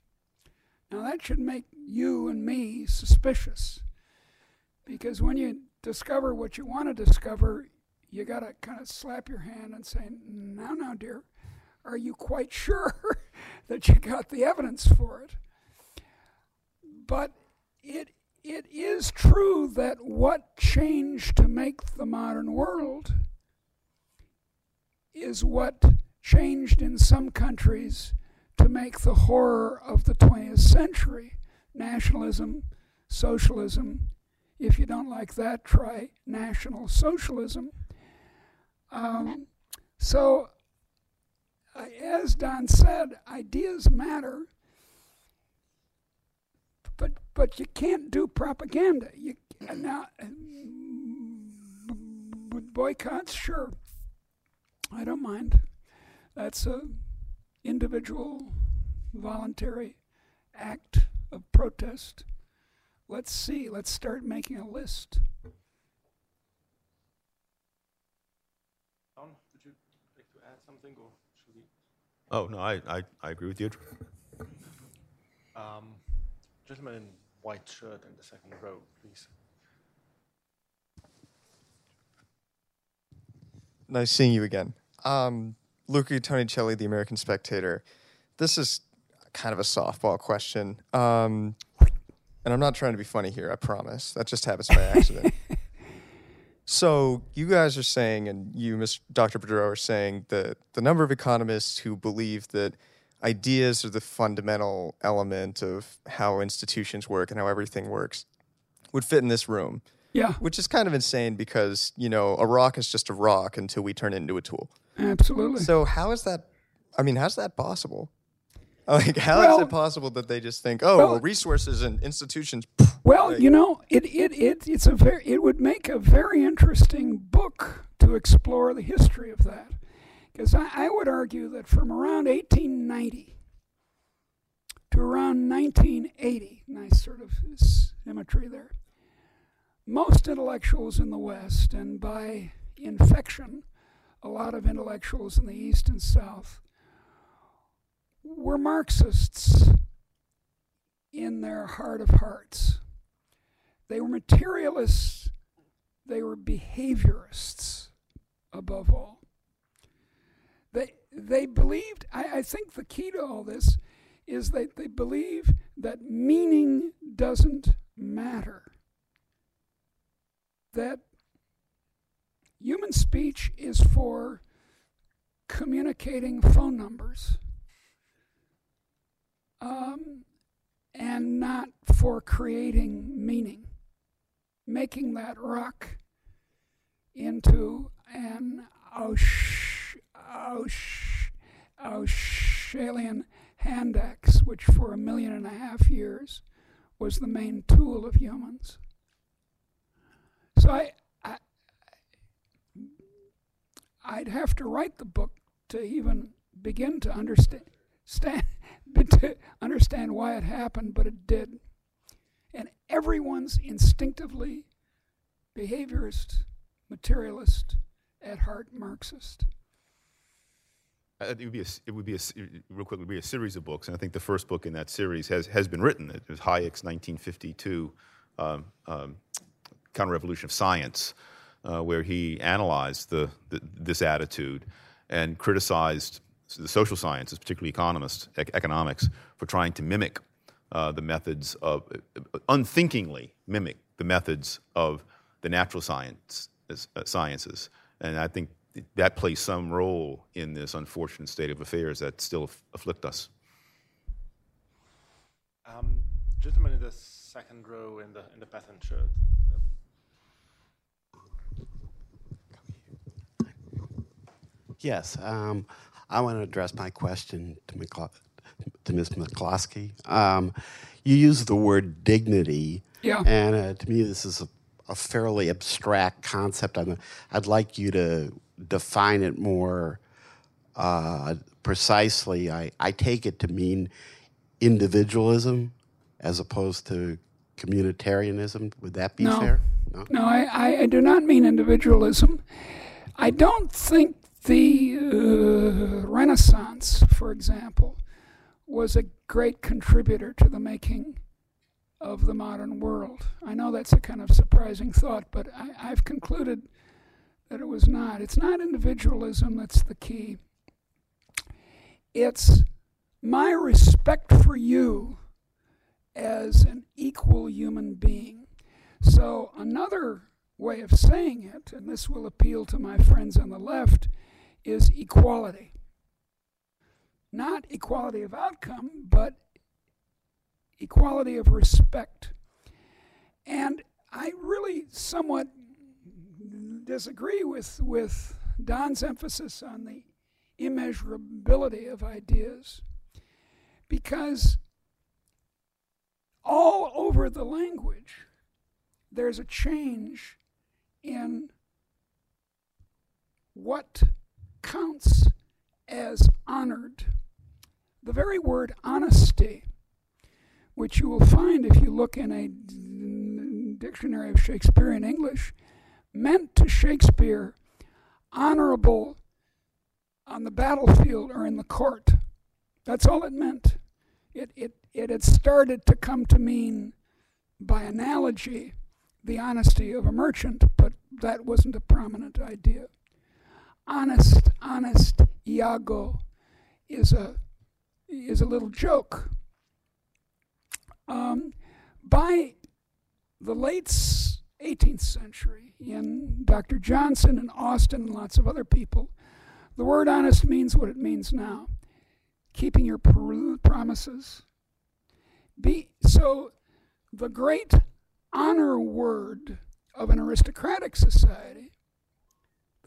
Now that should make you and me suspicious, because when you discover what you want to discover, you got to kind of slap your hand and say, "Now, now, dear, are you quite sure *laughs* that you got the evidence for it?" But it it is true that what changed to make the modern world is what changed in some countries to make the horror of the 20th century nationalism, socialism. If you don't like that, try National Socialism. Um, so, as Don said, ideas matter but but you can't do propaganda. You now boycotts, sure. I don't mind. That's a individual, voluntary act of protest. Let's see. Let's start making a list. Don, would you like to add something, or? Oh, no, I, I, I agree with you. Um, gentleman in white shirt in the second row, please. Nice seeing you again. Um, Luca Tonicelli, The American Spectator. This is kind of a softball question. Um, and I'm not trying to be funny here, I promise. That just happens by *laughs* accident. So you guys are saying, and you, Mr. Dr. Boudreaux, are saying that the number of economists who believe that ideas are the fundamental element of how institutions work and how everything works would fit in this room Yeah, which is kind of insane because you know a rock is just a rock until we turn it into a tool. absolutely. So how is that? I mean, how's that possible? *laughs* Like, how is Well- it possible that they just think, oh, Well- well, resources and institutions? Well, Like- you know, it, it, it it's a very it would make a very interesting book to explore the history of that. Because I, I would argue that from around 1890 to around 1980, nice sort of symmetry there, most intellectuals in the West, and by infection, a lot of intellectuals in the East and South, were Marxists in their heart of hearts. They were materialists, they were behaviorists above all. They, they believed, I, I think the key to all this is that they believe that meaning doesn't matter. That human speech is for communicating phone numbers um, and not for creating meaning, making that rock into an Ausch, Ausch, Acheulean hand axe, which for a million and a half years was the main tool of humans. So I, I I'd have to write the book to even begin to understand, stand, *laughs* to understand why it happened, but it did. And everyone's instinctively behaviorist, materialist, at heart Marxist. It would be a, it would be a, real quick, it would be a series of books, and I think the first book in that series has, has been written. It was Hayek's 1952 um, um, Counter-Revolution of Science, uh, where he analyzed the, the, this attitude and criticized the social sciences, particularly economists, ec- economics, for trying to mimic uh, the methods of, uh, unthinkingly mimic the methods of the natural science, uh, sciences. And I think that plays some role in this unfortunate state of affairs that still afflict us. Um, gentleman in the second row in the in the pattern shirt. Yes, um, I want to address my question to, to Ms. McCloskey. Um, you use the word dignity, Yeah. and uh, to me, this is a, a fairly abstract concept. I'm, I'd like you to define it more uh, precisely. I, I take it to mean individualism as opposed to communitarianism. Would that be No. fair? No. No, I, I, I do not mean individualism. I don't think the *sighs* Renaissance, for example, was a great contributor to the making of the modern world. I know that's a kind of surprising thought, but I, I've concluded that it was not. It's not individualism that's the key. It's my respect for you as an equal human being. So, another way of saying it, and this will appeal to my friends on the left, is equality. Not equality of outcome, but equality of respect. And I really somewhat disagree with, with Don's emphasis on the immeasurability of ideas because all over the language there's a change in what counts as honored. The very word honesty, which you will find if you look in a dictionary of Shakespearean English, meant to Shakespeare honorable on the battlefield or in the court. That's all it meant. It, it, it had started to come to mean, by analogy, the honesty of a merchant, but that wasn't a prominent idea. Honest, honest Iago is a is a little joke. Um, by the late 18th century, in Dr. Johnson and Austen and lots of other people, the word honest means what it means now keeping your promises. Be, so the great honor word of an aristocratic society,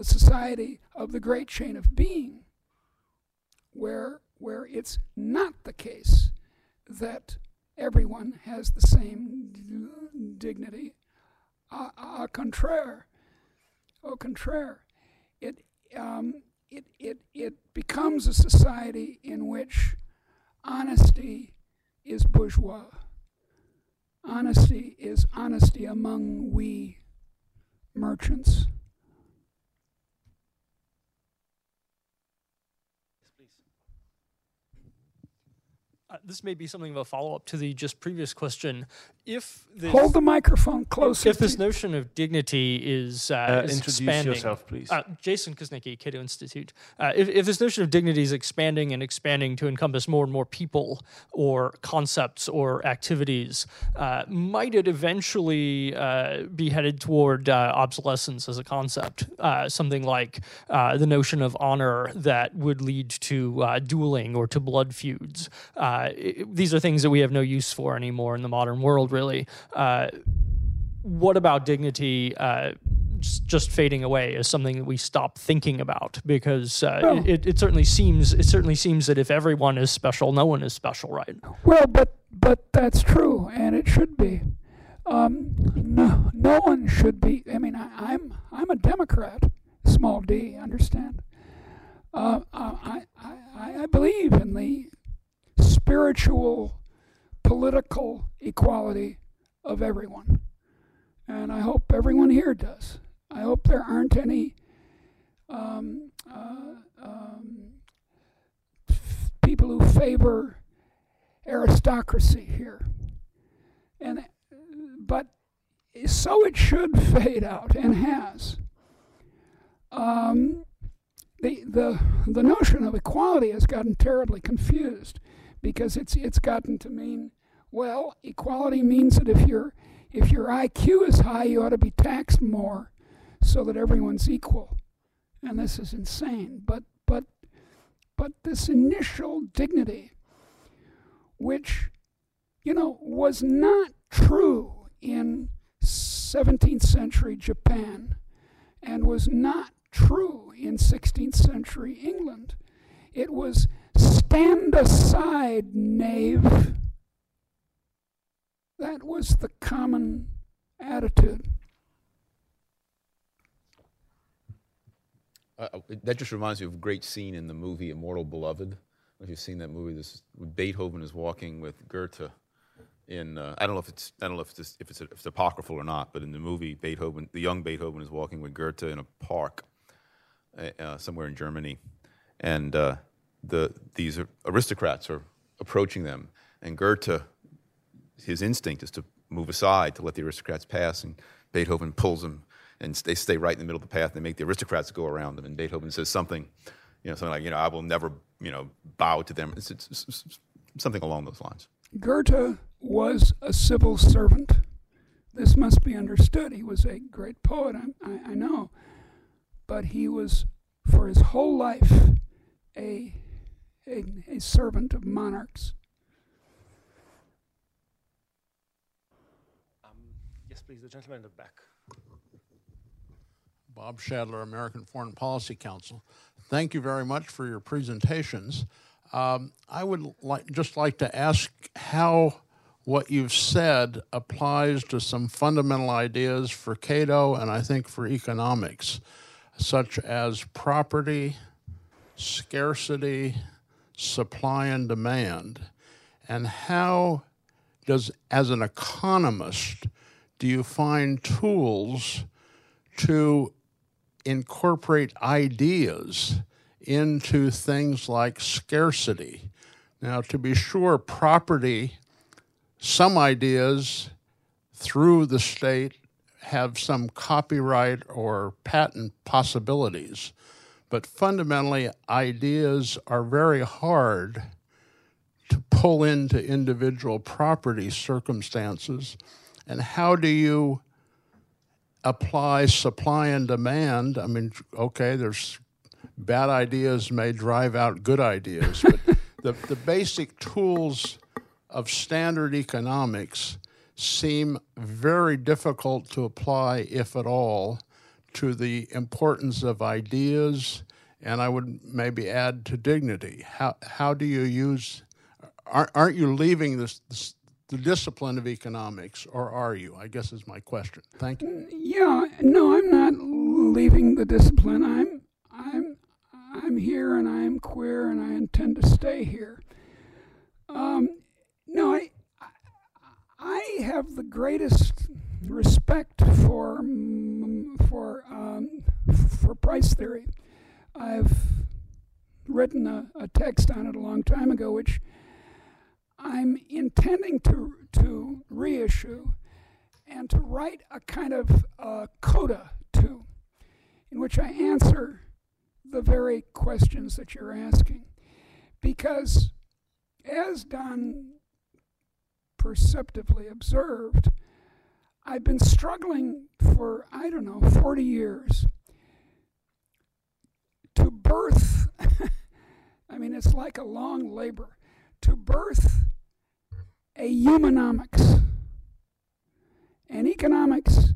the society of the great chain of being, where, where it's not the case that everyone has the same dignity. Au contraire, au contraire, it, um, it, it, it becomes a society in which honesty is bourgeois. Honesty is honesty among we merchants. Uh, this may be something of a follow up to the just previous question. If this, Hold the microphone closer. if this notion of dignity is, uh, Uh, is introduce expanding, yourself, please. Uh, Jason Kuznicki, Cato Institute. Uh, if, if this notion of dignity is expanding and expanding to encompass more and more people or concepts or activities, uh, might it eventually uh, be headed toward uh, obsolescence as a concept? Uh, something like uh, the notion of honor that would lead to uh, dueling or to blood feuds. Uh, i- these are things that we have no use for anymore in the modern world, really. Uh, what about dignity uh, just, fading away is something that we stop thinking about because uh, Well- it, it certainly seems it certainly seems that if everyone is special, no one is special, right? Well, but but that's true, and it should be. Um, no, no one should be. I mean, I, I'm I'm a Democrat, small d. Understand? Uh, I I I believe in the spiritual, political equality of everyone, and I hope everyone here does. I hope there aren't any um, uh, um, people who favor aristocracy here. And but so it should *laughs* fade out and has. Um, the the the notion of equality has gotten terribly confused because it's it's gotten to mean well equality means that if your if your IQ is high you ought to be taxed more so that everyone's equal and this is insane but but but this initial dignity which, you know, was not true in 17th century Japan and was not true in 16th century England. It was stand aside, knave. That was the common attitude. Uh, uh, that just reminds me of a great scene in the movie Immortal Beloved. If you've seen that movie, this Beethoven is walking with Goethe in. Uh, I don't know if it's I don't know if it's if it's, if it's apocryphal or not, but in the movie, Beethoven, the young Beethoven, is walking with Goethe in a park uh, uh, somewhere in Germany, and uh, the these aristocrats are approaching them, and Goethe, his instinct is to move aside to let the aristocrats pass, and Beethoven pulls them and they stay right in the middle of the path. They make the aristocrats go around them, and Beethoven says something, you know, something like, you know, I will never, you know, bow to them. It's, it's, it's- something along those lines. Goethe was a civil servant. This must be understood. He was a great poet, I, I, I know. But he was, for his whole life, a, a, a servant of monarchs. Um, yes, please, the gentleman in the back. Bob Shadler, American Foreign Policy Council. Thank you very much for your presentations. Um, I would just like to ask how what you've said applies to some fundamental ideas for Cato and I think for economics, such as property, scarcity, supply and demand, and how does, as an economist, do you find tools to incorporate ideas into things like scarcity. Now, to be sure, property, some ideas through the state have some copyright or patent possibilities, but fundamentally, ideas are very hard to pull into individual property circumstances. And how do you apply supply and demand, I mean, okay, there's bad ideas may drive out good ideas, but *laughs* the, the basic tools of standard economics seem very difficult to apply, if at all, to the importance of ideas, and I would maybe add to dignity. How, how do you use, aren't, aren't you leaving this, this, the discipline of economics, or are you? I guess is my question. Thank you. Yeah, no, I'm not leaving the discipline. I'm, I'm, I'm here and I am queer and I intend to stay here. Um, no, I, I have the greatest respect for mm, for um, for price theory. I've written a, a text on it a long time ago, which I'm intending to to reissue and to write a kind of uh, coda to, in which I answer the very questions that you're asking, because as Don perceptively observed, I've been struggling for, I don't know, 40 years to birth. *laughs* I mean, it's like a long labor to birth a humanomics, an economics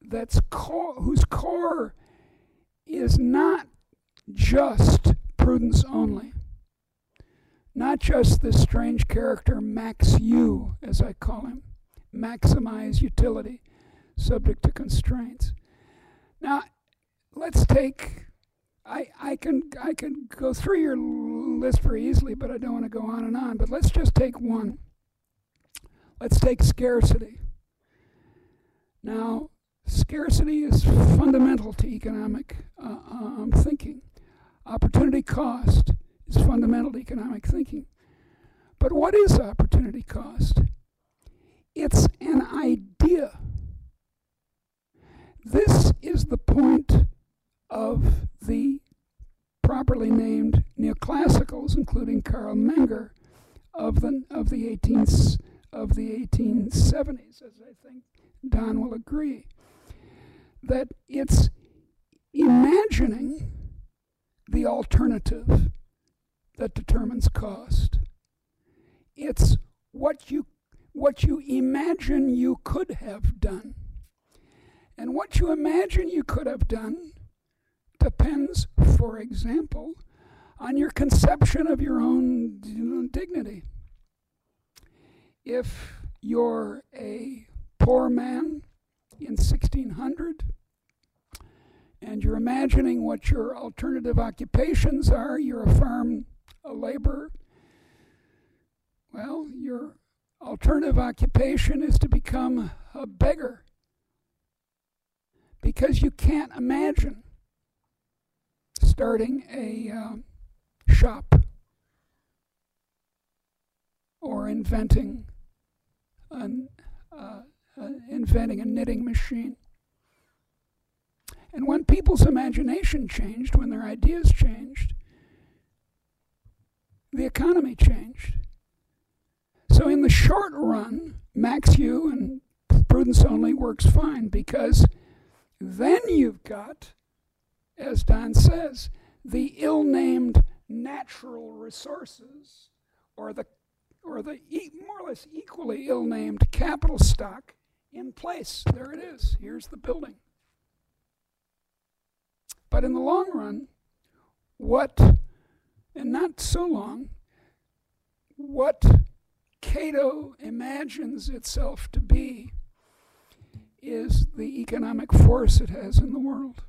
that's whose core is not just prudence only, not just this strange character Max U, as I call him, maximize utility, subject to constraints. Now, let's take. I, I can I can go through your list very easily, but I don't want to go on and on. But let's just take one. Let's take scarcity. Now, scarcity is fundamental to economic uh, um, thinking. Opportunity cost is fundamental to economic thinking. But what is opportunity cost? It's an idea. This is the point of the properly named neoclassicals, including Carl Menger, of the of the 18th of the 1870s, as I think Don will agree, that it's imagining the alternative that determines cost. It's what you what you imagine you could have done. And what you imagine you could have done depends, for example, on your conception of your own dignity. If you're a poor man in 1600 and you're imagining what your alternative occupations are, you're a farm a laborer. Well, your alternative occupation is to become a beggar because you can't imagine starting a um, shop or inventing an, uh, uh, inventing a knitting machine. And when people's imagination changed, when their ideas changed, the economy changed. So, in the short run, Max U and prudence only works fine because then you've got, as Don says, the ill named natural resources or the or the more or less equally ill named capital stock in place. There it is. Here's the building. But in the long run, what, and not so long, what Cato imagines itself to be is the economic force it has in the world.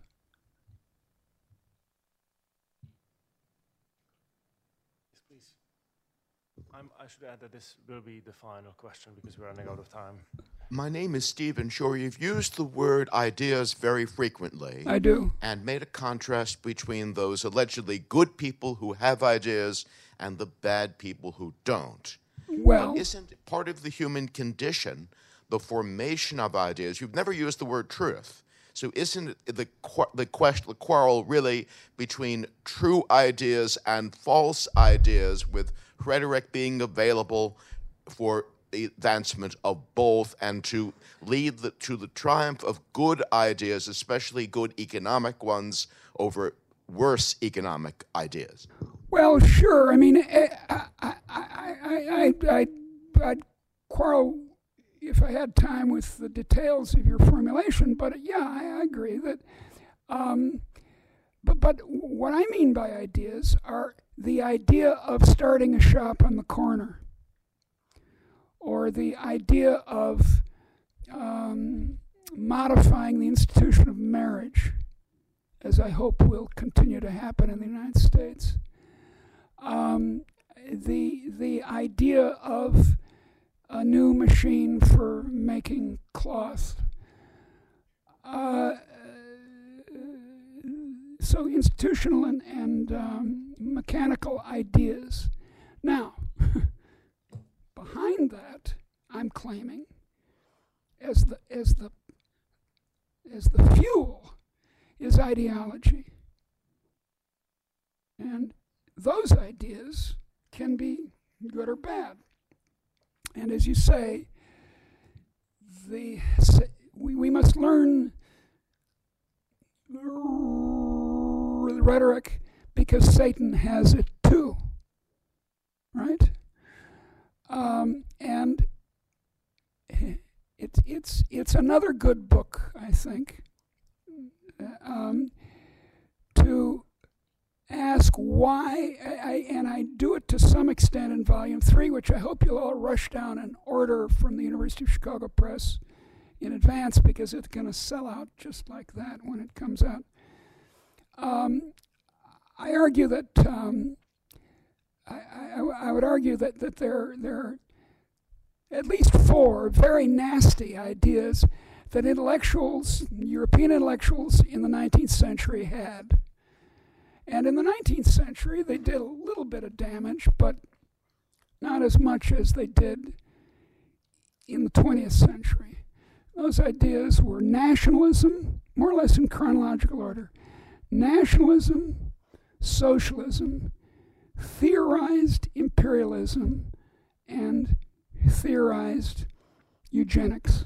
please. I'm, I should add that this will be the final question because we're running out of time. My name is Stephen Shore. You've used the word ideas very frequently. I do. And made a contrast between those allegedly good people who have ideas and the bad people who don't. Well, But isn't part of the human condition the formation of ideas? You've never used the word truth. So isn't the the question the quarrel really between true ideas and false ideas with rhetoric being available for the advancement of both and to lead the, to the triumph of good ideas, especially good economic ones, over worse economic ideas? Well, sure. I mean, eh, I, I, I, I, I, I'd quarrel if I had time with the details of your formulation, but yeah, I, I agree that. Um, but, but what I mean by ideas are the idea of starting a shop on the corner, or the idea of um, modifying the institution of marriage as I hope will continue to happen in the United States. Um, the the idea of a new machine for making cloth. Uh, so institutional and, and um, mechanical ideas. Now, *laughs* behind that, I'm claiming, as the as the as the fuel, is ideology. And those ideas can be good or bad. And as you say, the we, we must learn rhetoric because Satan has it too. Right? Um, and it's it's it's another good book, I think, um, to ask why, I, and I do it to some extent in Volume Three, which I hope you'll all rush down and order from the University of Chicago Press in advance because it's going to sell out just like that when it comes out. Um, I argue that um, I, I, I, would argue that, that there, there are at least four very nasty ideas that intellectuals, European intellectuals in the 19th century had. And in the 19th century, they did a little bit of damage, but not as much as they did in the 20th century. Those ideas were nationalism, more or less in chronological order, nationalism, socialism, theorized imperialism, and theorized eugenics.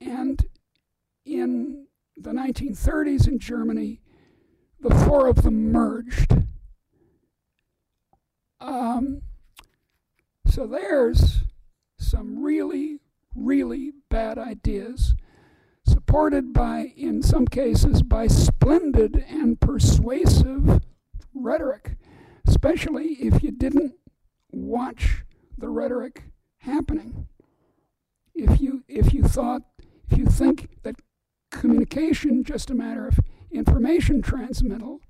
And in the 1930s in Germany, the four of them merged. Um, so there's some really, really bad ideas supported by, in some cases, by splendid and persuasive rhetoric, especially if you didn't watch the rhetoric happening. If you if you thought if you think that communication just a matter of information transmittal,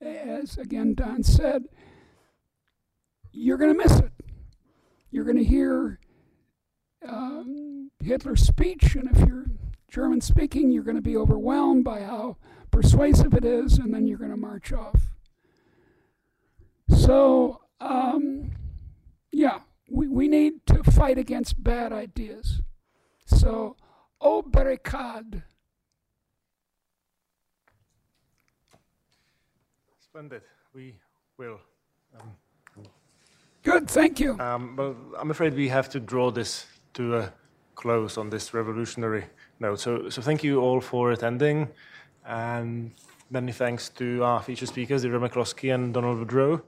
as again Don said, you're going to miss it. You're going to hear um, Hitler's speech, and if you're German speaking, you're going to be overwhelmed by how persuasive it is, and then you're going to march off. So, um, yeah, we, we need to fight against bad ideas. So, au barricade. Splendid. We will. Um, Good, thank you. Um, but I'm afraid we have to draw this to a close on this revolutionary note. So, so thank you all for attending, and many thanks to our featured speakers, Deirdre McCloskey and Donald Boudreaux.